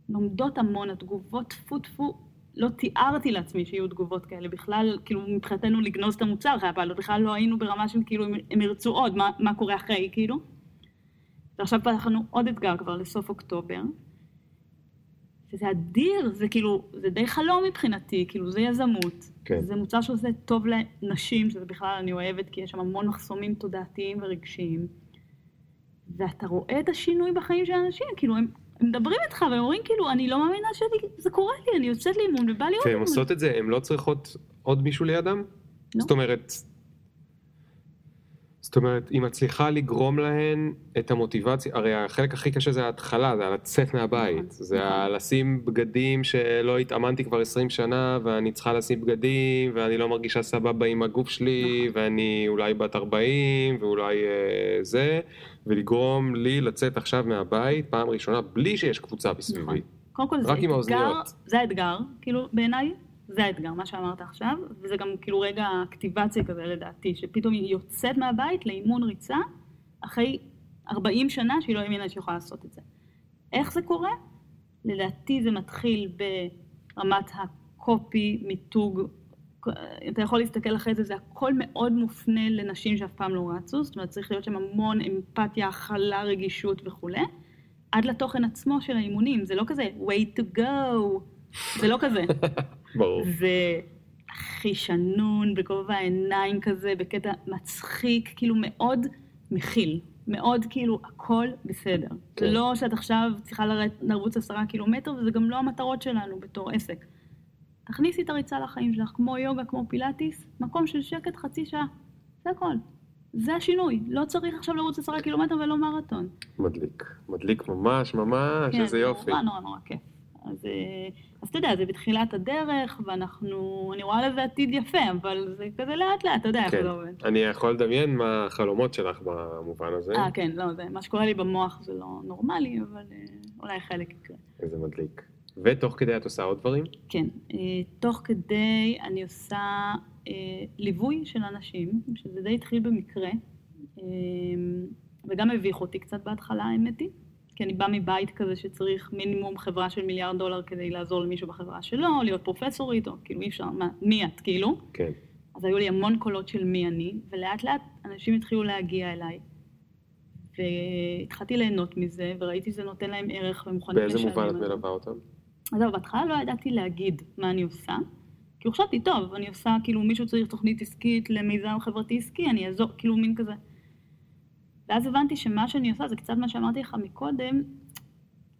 לומדות המון, התגובות טפו טפו, לא תיארתי לעצמי שיהיו תגובות כאלה, בכלל, כאילו מבחינתנו לגנוז את המוצר אחרי הפיילוט, בכלל לא היינו ברמה של כאילו הם, ירצו עוד, מה, מה קורה אחרי, כאילו. ועכשיו פתחנו עוד אתגר כבר לסוף אוקטובר. שזה אדיר, זה כאילו, זה די חלום מבחינתי, כאילו זה יזמות. כן. זה מוצר שעושה טוב לנשים, שזה בכלל אני אוהבת, כי יש שם המון מחסומים תודעתיים ורגשיים. ואתה רואה את השינוי בחיים של האנשים, כאילו הם, הם מדברים איתך והם אומרים כאילו, אני לא מאמינה שזה קורה לי, אני יוצאת לאימון ובא לי עוד והן אימון. עושות את זה, הן לא צריכות עוד מישהו לידם? לא. זאת אומרת, זאת אומרת, היא מצליחה לגרום להן את המוטיבציה, הרי החלק הכי קשה זה ההתחלה, זה לצאת מהבית, נכון, זה נכון. לשים בגדים שלא התאמנתי כבר 20 שנה, ואני צריכה לשים בגדים, ואני לא מרגישה סבבה עם הגוף שלי, נכון. ואני אולי בת 40, ואולי אה, זה, ולגרום לי לצאת עכשיו מהבית פעם ראשונה, בלי שיש קבוצה מסביבי. נכון. קודם כל זה אתגר. זה האתגר, כאילו בעיניי, זה האתגר, מה שאמרת עכשיו, וזה גם כאילו רגע אקטיבציה כזה לדעתי, שפתאום היא יוצאת מהבית לאימון ריצה, אחרי 40 שנה שהיא לא האמינה שהיא יכולה לעשות את זה. איך זה קורה? לדעתי זה מתחיל ברמת הקופי, מיתוג, אתה יכול להסתכל אחרי זה, זה הכל מאוד מופנה לנשים שאף פעם לא רצו, זאת אומרת צריך להיות שם המון אמפתיה, הכלה, רגישות וכולי. עד לתוכן עצמו של האימונים, זה לא כזה way to go, זה לא כזה. (laughs) ברור. זה הכי שנון, בגובה העיניים כזה, בקטע מצחיק, כאילו מאוד מכיל. מאוד כאילו, הכל בסדר. כן. זה לא שאת עכשיו צריכה לרוץ עשרה קילומטר, וזה גם לא המטרות שלנו בתור עסק. תכניסי את הריצה לחיים שלך, כמו יוגה, כמו פילאטיס, מקום של שקט חצי שעה. זה הכל. זה השינוי. לא צריך עכשיו לרוץ עשרה קילומטר ולא מרתון. מדליק. מדליק ממש ממש, כן, איזה יופי. נורא נורא נורא כיף. אז, אה, אז אתה יודע, זה בתחילת הדרך, ואנחנו, אני רואה לזה עתיד יפה, אבל זה כזה לאט לאט, אתה יודע איך כן. זה עובד. אני יכול לדמיין מה החלומות שלך במובן הזה. אה, כן, לא, זה, מה שקורה לי במוח זה לא נורמלי, אבל אה, אולי חלק יקרה. איזה מדליק. ותוך כדי את עושה עוד דברים? כן, אה, תוך כדי אני עושה ליווי של אנשים, שזה די התחיל במקרה, וגם הביך אותי קצת בהתחלה, האמת היא, כי אני באה מבית כזה שצריך מינימום חברה של מיליארד דולר כדי לעזור למישהו בחברה שלו, או להיות פרופסורית, או כאילו אי אפשר, מה, מי את, כאילו? כן. אז היו לי המון קולות של מי אני, ולאט לאט אנשים התחילו להגיע אליי. והתחלתי ליהנות מזה, וראיתי שזה נותן להם ערך ומוכנים לשלם באיזה מובן את. מלווה אותם? אז זהו, בהתחלה לא ידעתי להגיד מה אני עושה. כי חשבתי, טוב, אני עושה, כאילו, מישהו צריך תוכנית עסקית למיזם חברתי עסקי, אני אעזור, כאילו, מין כזה. ואז הבנתי שמה שאני עושה, זה קצת מה שאמרתי לך מקודם,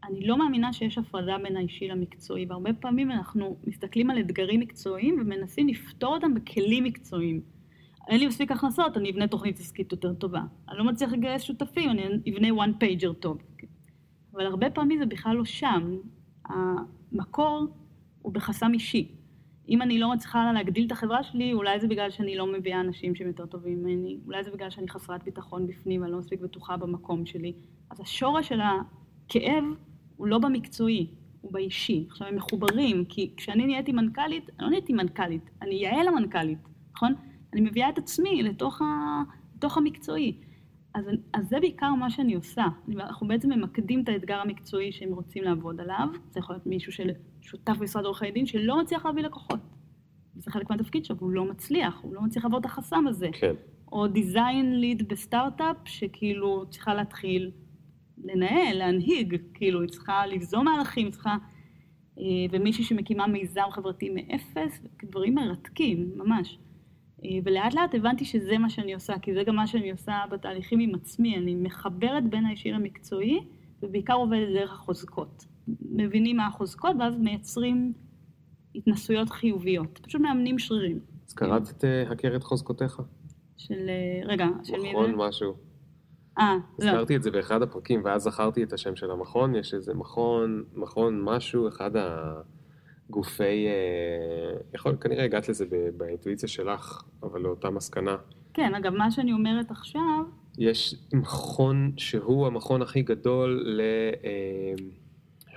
אני לא מאמינה שיש הפרדה בין האישי למקצועי, והרבה פעמים אנחנו מסתכלים על אתגרים מקצועיים ומנסים לפתור אותם בכלים מקצועיים. אין לי מספיק הכנסות, אני אבנה תוכנית עסקית יותר טובה. אני לא מצליח לגייס שותפים, אני אבנה one pager טוב. אבל הרבה פעמים זה בכלל לא שם. המקור הוא בחסם אישי. אם אני לא מצליחה להגדיל את החברה שלי, אולי זה בגלל שאני לא מביאה אנשים שהם יותר טובים ממני, אולי זה בגלל שאני חסרת ביטחון בפנים, אני לא מספיק בטוחה במקום שלי. אז השורש של הכאב הוא לא במקצועי, הוא באישי. עכשיו, הם מחוברים, כי כשאני נהייתי מנכ"לית, אני לא נהייתי מנכ"לית, אני יעל המנכ"לית, נכון? אני מביאה את עצמי לתוך, ה... לתוך המקצועי. אז, אז זה בעיקר מה שאני עושה. אנחנו בעצם ממקדים את האתגר המקצועי שהם רוצים לעבוד עליו. זה יכול להיות מישהו של שותף במשרד עורכי דין שלא מצליח להביא לקוחות. זה חלק מהתפקיד שלו, והוא לא מצליח, הוא לא מצליח לעבור את החסם הזה. כן. או דיזיין ליד בסטארט-אפ, שכאילו צריכה להתחיל לנהל, להנהיג, כאילו היא צריכה ליזום מהלכים, היא צריכה... אה, ומישהי שמקימה מיזם חברתי מאפס, דברים מרתקים, ממש. אה, ולאט לאט הבנתי שזה מה שאני עושה, כי זה גם מה שאני עושה בתהליכים עם עצמי, אני מחברת בין האישי למקצועי, ובעיקר עובדת דרך החוזקות. מבינים מה החוזקות, ואז מייצרים התנסויות חיוביות. פשוט מאמנים שרירים. אז קראת את אה, הכר את חוזקותיך? של... אה, רגע, של מי זה? מכון משהו. אה, לא. הזכרתי את זה באחד הפרקים, ואז זכרתי את השם של המכון. יש איזה מכון, מכון משהו, אחד הגופי... אה, יכול, כנראה הגעת לזה באינטואיציה שלך, אבל לאותה מסקנה. כן, אגב, מה שאני אומרת עכשיו, יש מכון שהוא המכון הכי גדול ל...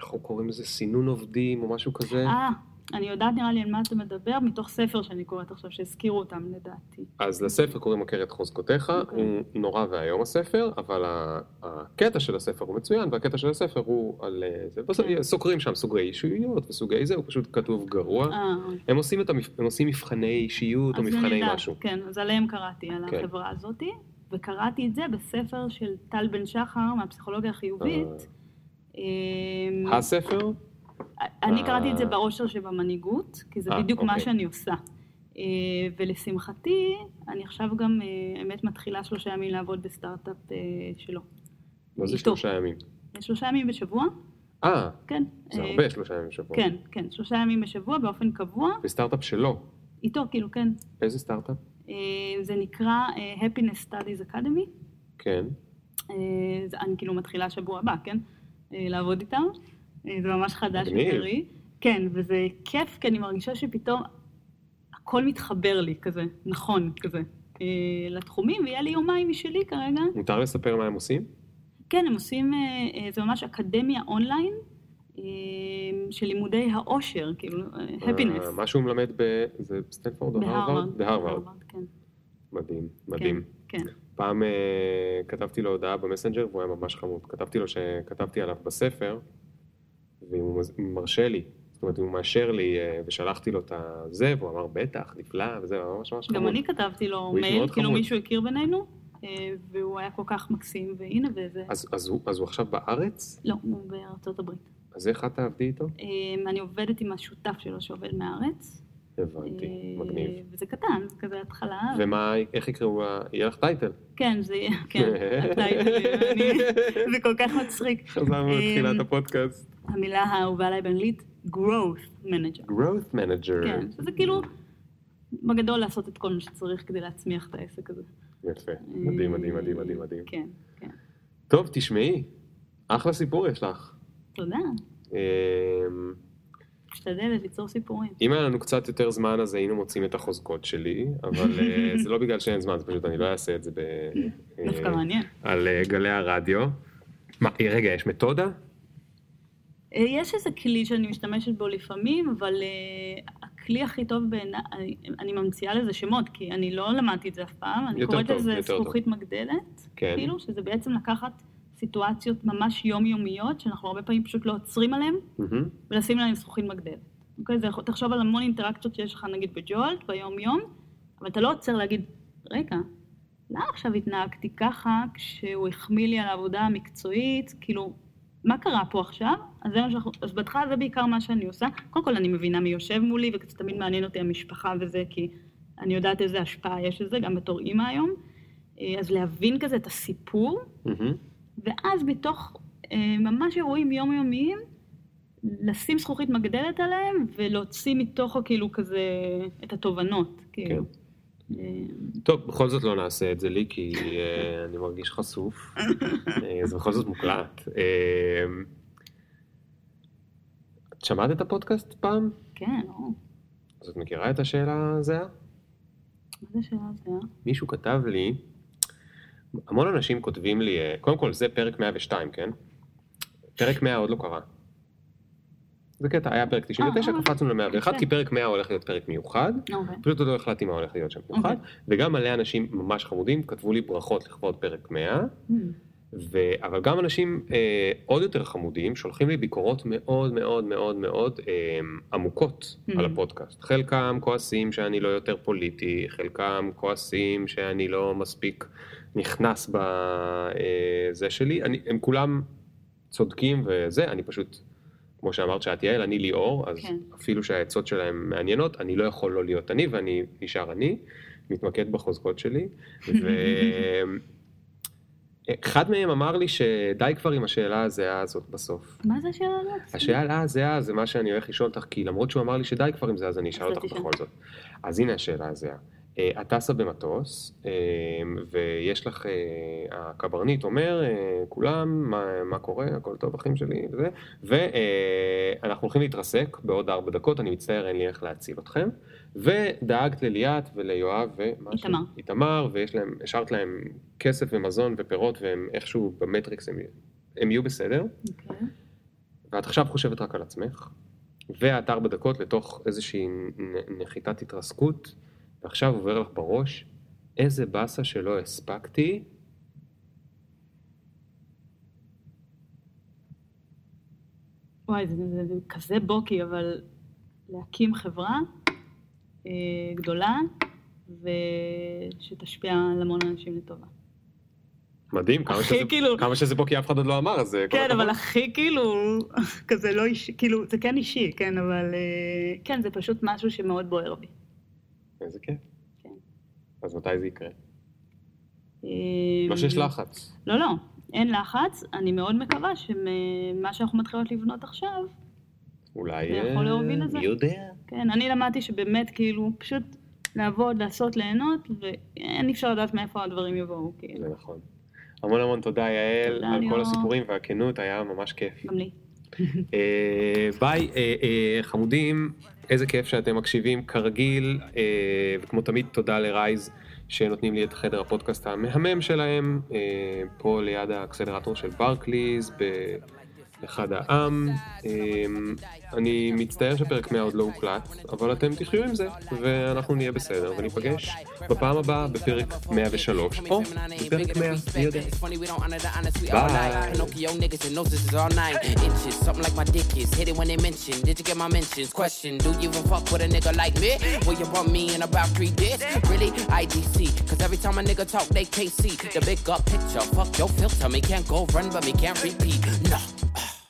אה, איך הוא קוראים לזה? סינון עובדים או משהו כזה? אה, אני יודעת נראה לי על מה אתה מדבר, מתוך ספר שאני קוראת עכשיו, שהזכירו אותם לדעתי. אז לספר קוראים את חוזקותיך, אוקיי. הוא נורא ואיום הספר, אבל הקטע של הספר הוא מצוין, והקטע של הספר הוא על... אה, זה, בסוף כן. סוקרים שם סוגי אישיויות וסוגי זה, הוא פשוט כתוב גרוע. אה, הם עושים, את המפ... הם עושים מבחני אישיות או מבחני יודעת, משהו. כן, אז עליהם קראתי, על כן. החברה הזאתי, וקראתי את זה בספר של טל בן שחר מהפסיכולוגיה החיובית. אמ, הספר? אני אה. קראתי את זה באושר שבמנהיגות, כי זה אה, בדיוק מה אוקיי. שאני עושה. אה, ולשמחתי, אני עכשיו גם, אה, האמת, מתחילה שלושה ימים לעבוד בסטארט-אפ אה, שלו. מה זה. שלושה ימים? שלושה ימים בשבוע, אה, כן. זה אה, הרבה שלושה ימים בשבוע. כן, כן, שלושה ימים בשבוע באופן קבוע, בסטארט-אפ שלו. איתו, כאילו, כן. איזה סטארט-אפ? אה, זה נקרא אה, Happiness Studies Academy. כן. אה, אני כאילו מתחילה שבוע הבא, כן? אה, לעבוד איתם. אה, זה ממש חדש. וטרי. כן, וזה כיף, כי אני מרגישה שפתאום הכל מתחבר לי כזה, נכון, כזה, אה, לתחומים, ויהיה לי יומיים משלי כרגע. מותר לספר מה הם עושים? כן, הם עושים, זה ממש אקדמיה אונליין של לימודי העושר, כאילו, happiness. אה, מה שהוא מלמד ב... זה סטנפורד או בהרווארד. הרווארד? בהרווארד. כן. מדהים, מדהים. כן, כן. פעם אה, כתבתי לו הודעה במסנג'ר והוא היה ממש חמוד. כתבתי לו שכתבתי עליו בספר, ואם הוא מרשה לי, זאת אומרת, אם הוא מאשר לי, אה, ושלחתי לו את הזה, והוא אמר, בטח, נפלא, וזה ממש ממש חמוד. גם אני כתבתי לו מייל, כאילו חמוד. מישהו הכיר בינינו, אה, והוא היה כל כך מקסים, והנה וזה... אז, אז, הוא, אז הוא עכשיו בארץ? לא, הוא בארצות הברית. אז איך את תעבדי איתו? אני עובדת עם השותף שלו שעובד מהארץ. הבנתי, אה, מגניב. וזה קטן, זה כזה התחלה. ומה, איך יקראו, יהיה לך טייטל? כן, זה יהיה, כן, הטייטלים, אני- (laughs) זה כל כך מצחיק. חזרנו אה, לתחילת הפודקאסט. המילה האהובה עליי באנגלית, growth manager. growth manager. כן, שזה כאילו, בגדול לעשות את כל מה שצריך כדי להצמיח את העסק הזה. יפה, מדהים, מדהים, מדהים, מדהים, מדהים. כן, כן. טוב, תשמעי, אחלה סיפור יש לך. תודה. משתדלת ליצור סיפורים. אם היה לנו קצת יותר זמן אז היינו מוצאים את החוזקות שלי, אבל אה, (laughs) זה לא בגלל שאין זמן, זה פשוט אני לא אעשה את זה ב... (laughs) דווקא אה, מעניין. על אה, גלי הרדיו. מה, רגע, יש מתודה? יש איזה כלי שאני משתמשת בו לפעמים, אבל הכלי הכי טוב בעיניי, אני- ממציאה לזה שמות, כי אני לא למדתי את זה אף פעם, אני קוראת לזה. זכוכית מגדלת, כן. כאילו, שזה בעצם לקחת סיטואציות ממש יומיומיות, שאנחנו הרבה פעמים פשוט לא עוצרים עליהן, מהמם. ולשים עליהן זכוכית מגדלת. אוקיי? זה תחשוב על המון אינטראקציות שיש לך נגיד בג'ולט, ביום-יום, אבל אתה לא עוצר להגיד, רגע, למה עכשיו התנהגתי ככה כשהוא החמיא לי על העבודה המקצועית? כאילו, מה קרה פה עכשיו? אז זה מה שאנחנו, אז בהתחלה זה בעיקר מה שאני עושה. קודם כל אני מבינה מי יושב מולי, וכזה תמיד מעניין אותי המשפחה וזה, כי אני יודעת איזה השפעה יש לזה, גם בתור אימא היום. אה, אז להבין כזה את הסיפור, מהמם. ואז בתוך אה, ממש אירועים יומיומיים, לשים זכוכית מגדלת עליהם ולהוציא מתוכו כאילו כזה את התובנות, כאילו. אה, טוב, בכל זאת לא נעשה את זה לי, כי אה, אני מרגיש חשוף. (laughs) אה, זה בכל זאת מוקלט. אה, את שמעת את הפודקאסט פעם? כן, לא. אז את מכירה את השאלה הזהה? מה זה שאלה הזיה? מישהו כתב לי, המון אנשים כותבים לי, אה, קודם כל זה פרק 102, כן? פרק 100 עוד לא קרה. זה קטע, היה פרק 99, אה, קפצנו ל-101, יפה. כי פרק 100 הולך להיות פרק מיוחד. אוקיי. פשוט עוד לא החלטתי מה הולך להיות שם מיוחד. אוקיי. וגם מלא אנשים ממש חמודים כתבו לי ברכות לכבוד פרק 100. Hmm. ו... אבל גם אנשים אה, עוד יותר חמודים שולחים לי ביקורות מאוד מאוד מאוד מאוד אה, עמוקות Mm. על הפודקאסט. חלקם כועסים שאני לא יותר פוליטי, חלקם כועסים שאני לא מספיק נכנס בזה שלי. אני, הם כולם צודקים וזה, אני פשוט, כמו שאמרת שאת יעל, אני ליאור, אז כן. אפילו שהעצות שלהם מעניינות, אני לא יכול לא להיות אני ואני נשאר אני, מתמקד בחוזקות שלי. ו... (laughs) אחד מהם אמר לי שדי כבר עם השאלה הזהה הזאת בסוף. מה זה השאלה הזאת? השאלה הזהה זה מה שאני הולך לשאול אותך, כי למרות שהוא אמר לי שדי כבר עם זה, אז אני אשאל אותך. בכל זאת. אז הנה השאלה הזהה. אה, את טסה במטוס, אה, ויש לך, אה, הקברניט אומר, כולם, מה, מה קורה, הכל טוב אחים שלי, וזה, ואנחנו הולכים להתרסק בעוד ארבע דקות, אני מצטער, אין לי איך להציל אתכם. ודאגת לליאת וליואב ש- איתמר. ויש להם, השארת להם כסף ומזון ופירות, והם איכשהו במטריקס הם, הם יהיו בסדר. אוקיי. ואת עכשיו חושבת רק על עצמך, ואת ארבע דקות לתוך איזושהי נחיתת התרסקות, ועכשיו עובר לך בראש, איזה באסה שלא הספקתי. וואי, זה, זה, זה כזה בוקי, אבל להקים חברה אה, גדולה ושתשפיע על המון אנשים לטובה. מדהים, כמה שזה, כאילו- כמה שזה כי אף אחד עוד לא אמר, אז אה, כן. אבל הכי כאילו, כזה לא אישי, כאילו, זה כן אישי, כן, אבל אה, כן, זה פשוט משהו שמאוד בוער בי. איזה כיף. כן. אז מתי זה יקרה? אה, לא שיש לחץ. לא, לא, אין לחץ. אני מאוד מקווה שמה שאנחנו מתחילות לבנות עכשיו, אולי... זה יכול אה, להוביל לזה. מי יודע? כן, אני למדתי שבאמת, כאילו, פשוט לעבוד, לעשות, ליהנות, ואין אפשר לדעת מאיפה הדברים יבואו, כאילו. זה נכון. המון המון תודה יעל תודה, על כל. הסיפורים והכנות, היה ממש כיף. גם לי. אה, ביי, חמודים, איזה כיף שאתם מקשיבים כרגיל, אה, וכמו תמיד תודה לרייז שנותנים לי את חדר הפודקאסט המהמם שלהם, אה, פה ליד האקסלרטור של ברקליז, אחד העם. אמ, אני מצטער שפרק 100 עוד לא הוקלט, אבל אתם תחיו עם זה, ואנחנו נהיה בסדר, וניפגש בפעם הבאה בפרק 103, או בפרק 100, מי יודע. The big up picture. Fuck your filter. Me can't go run, but me can't repeat. No.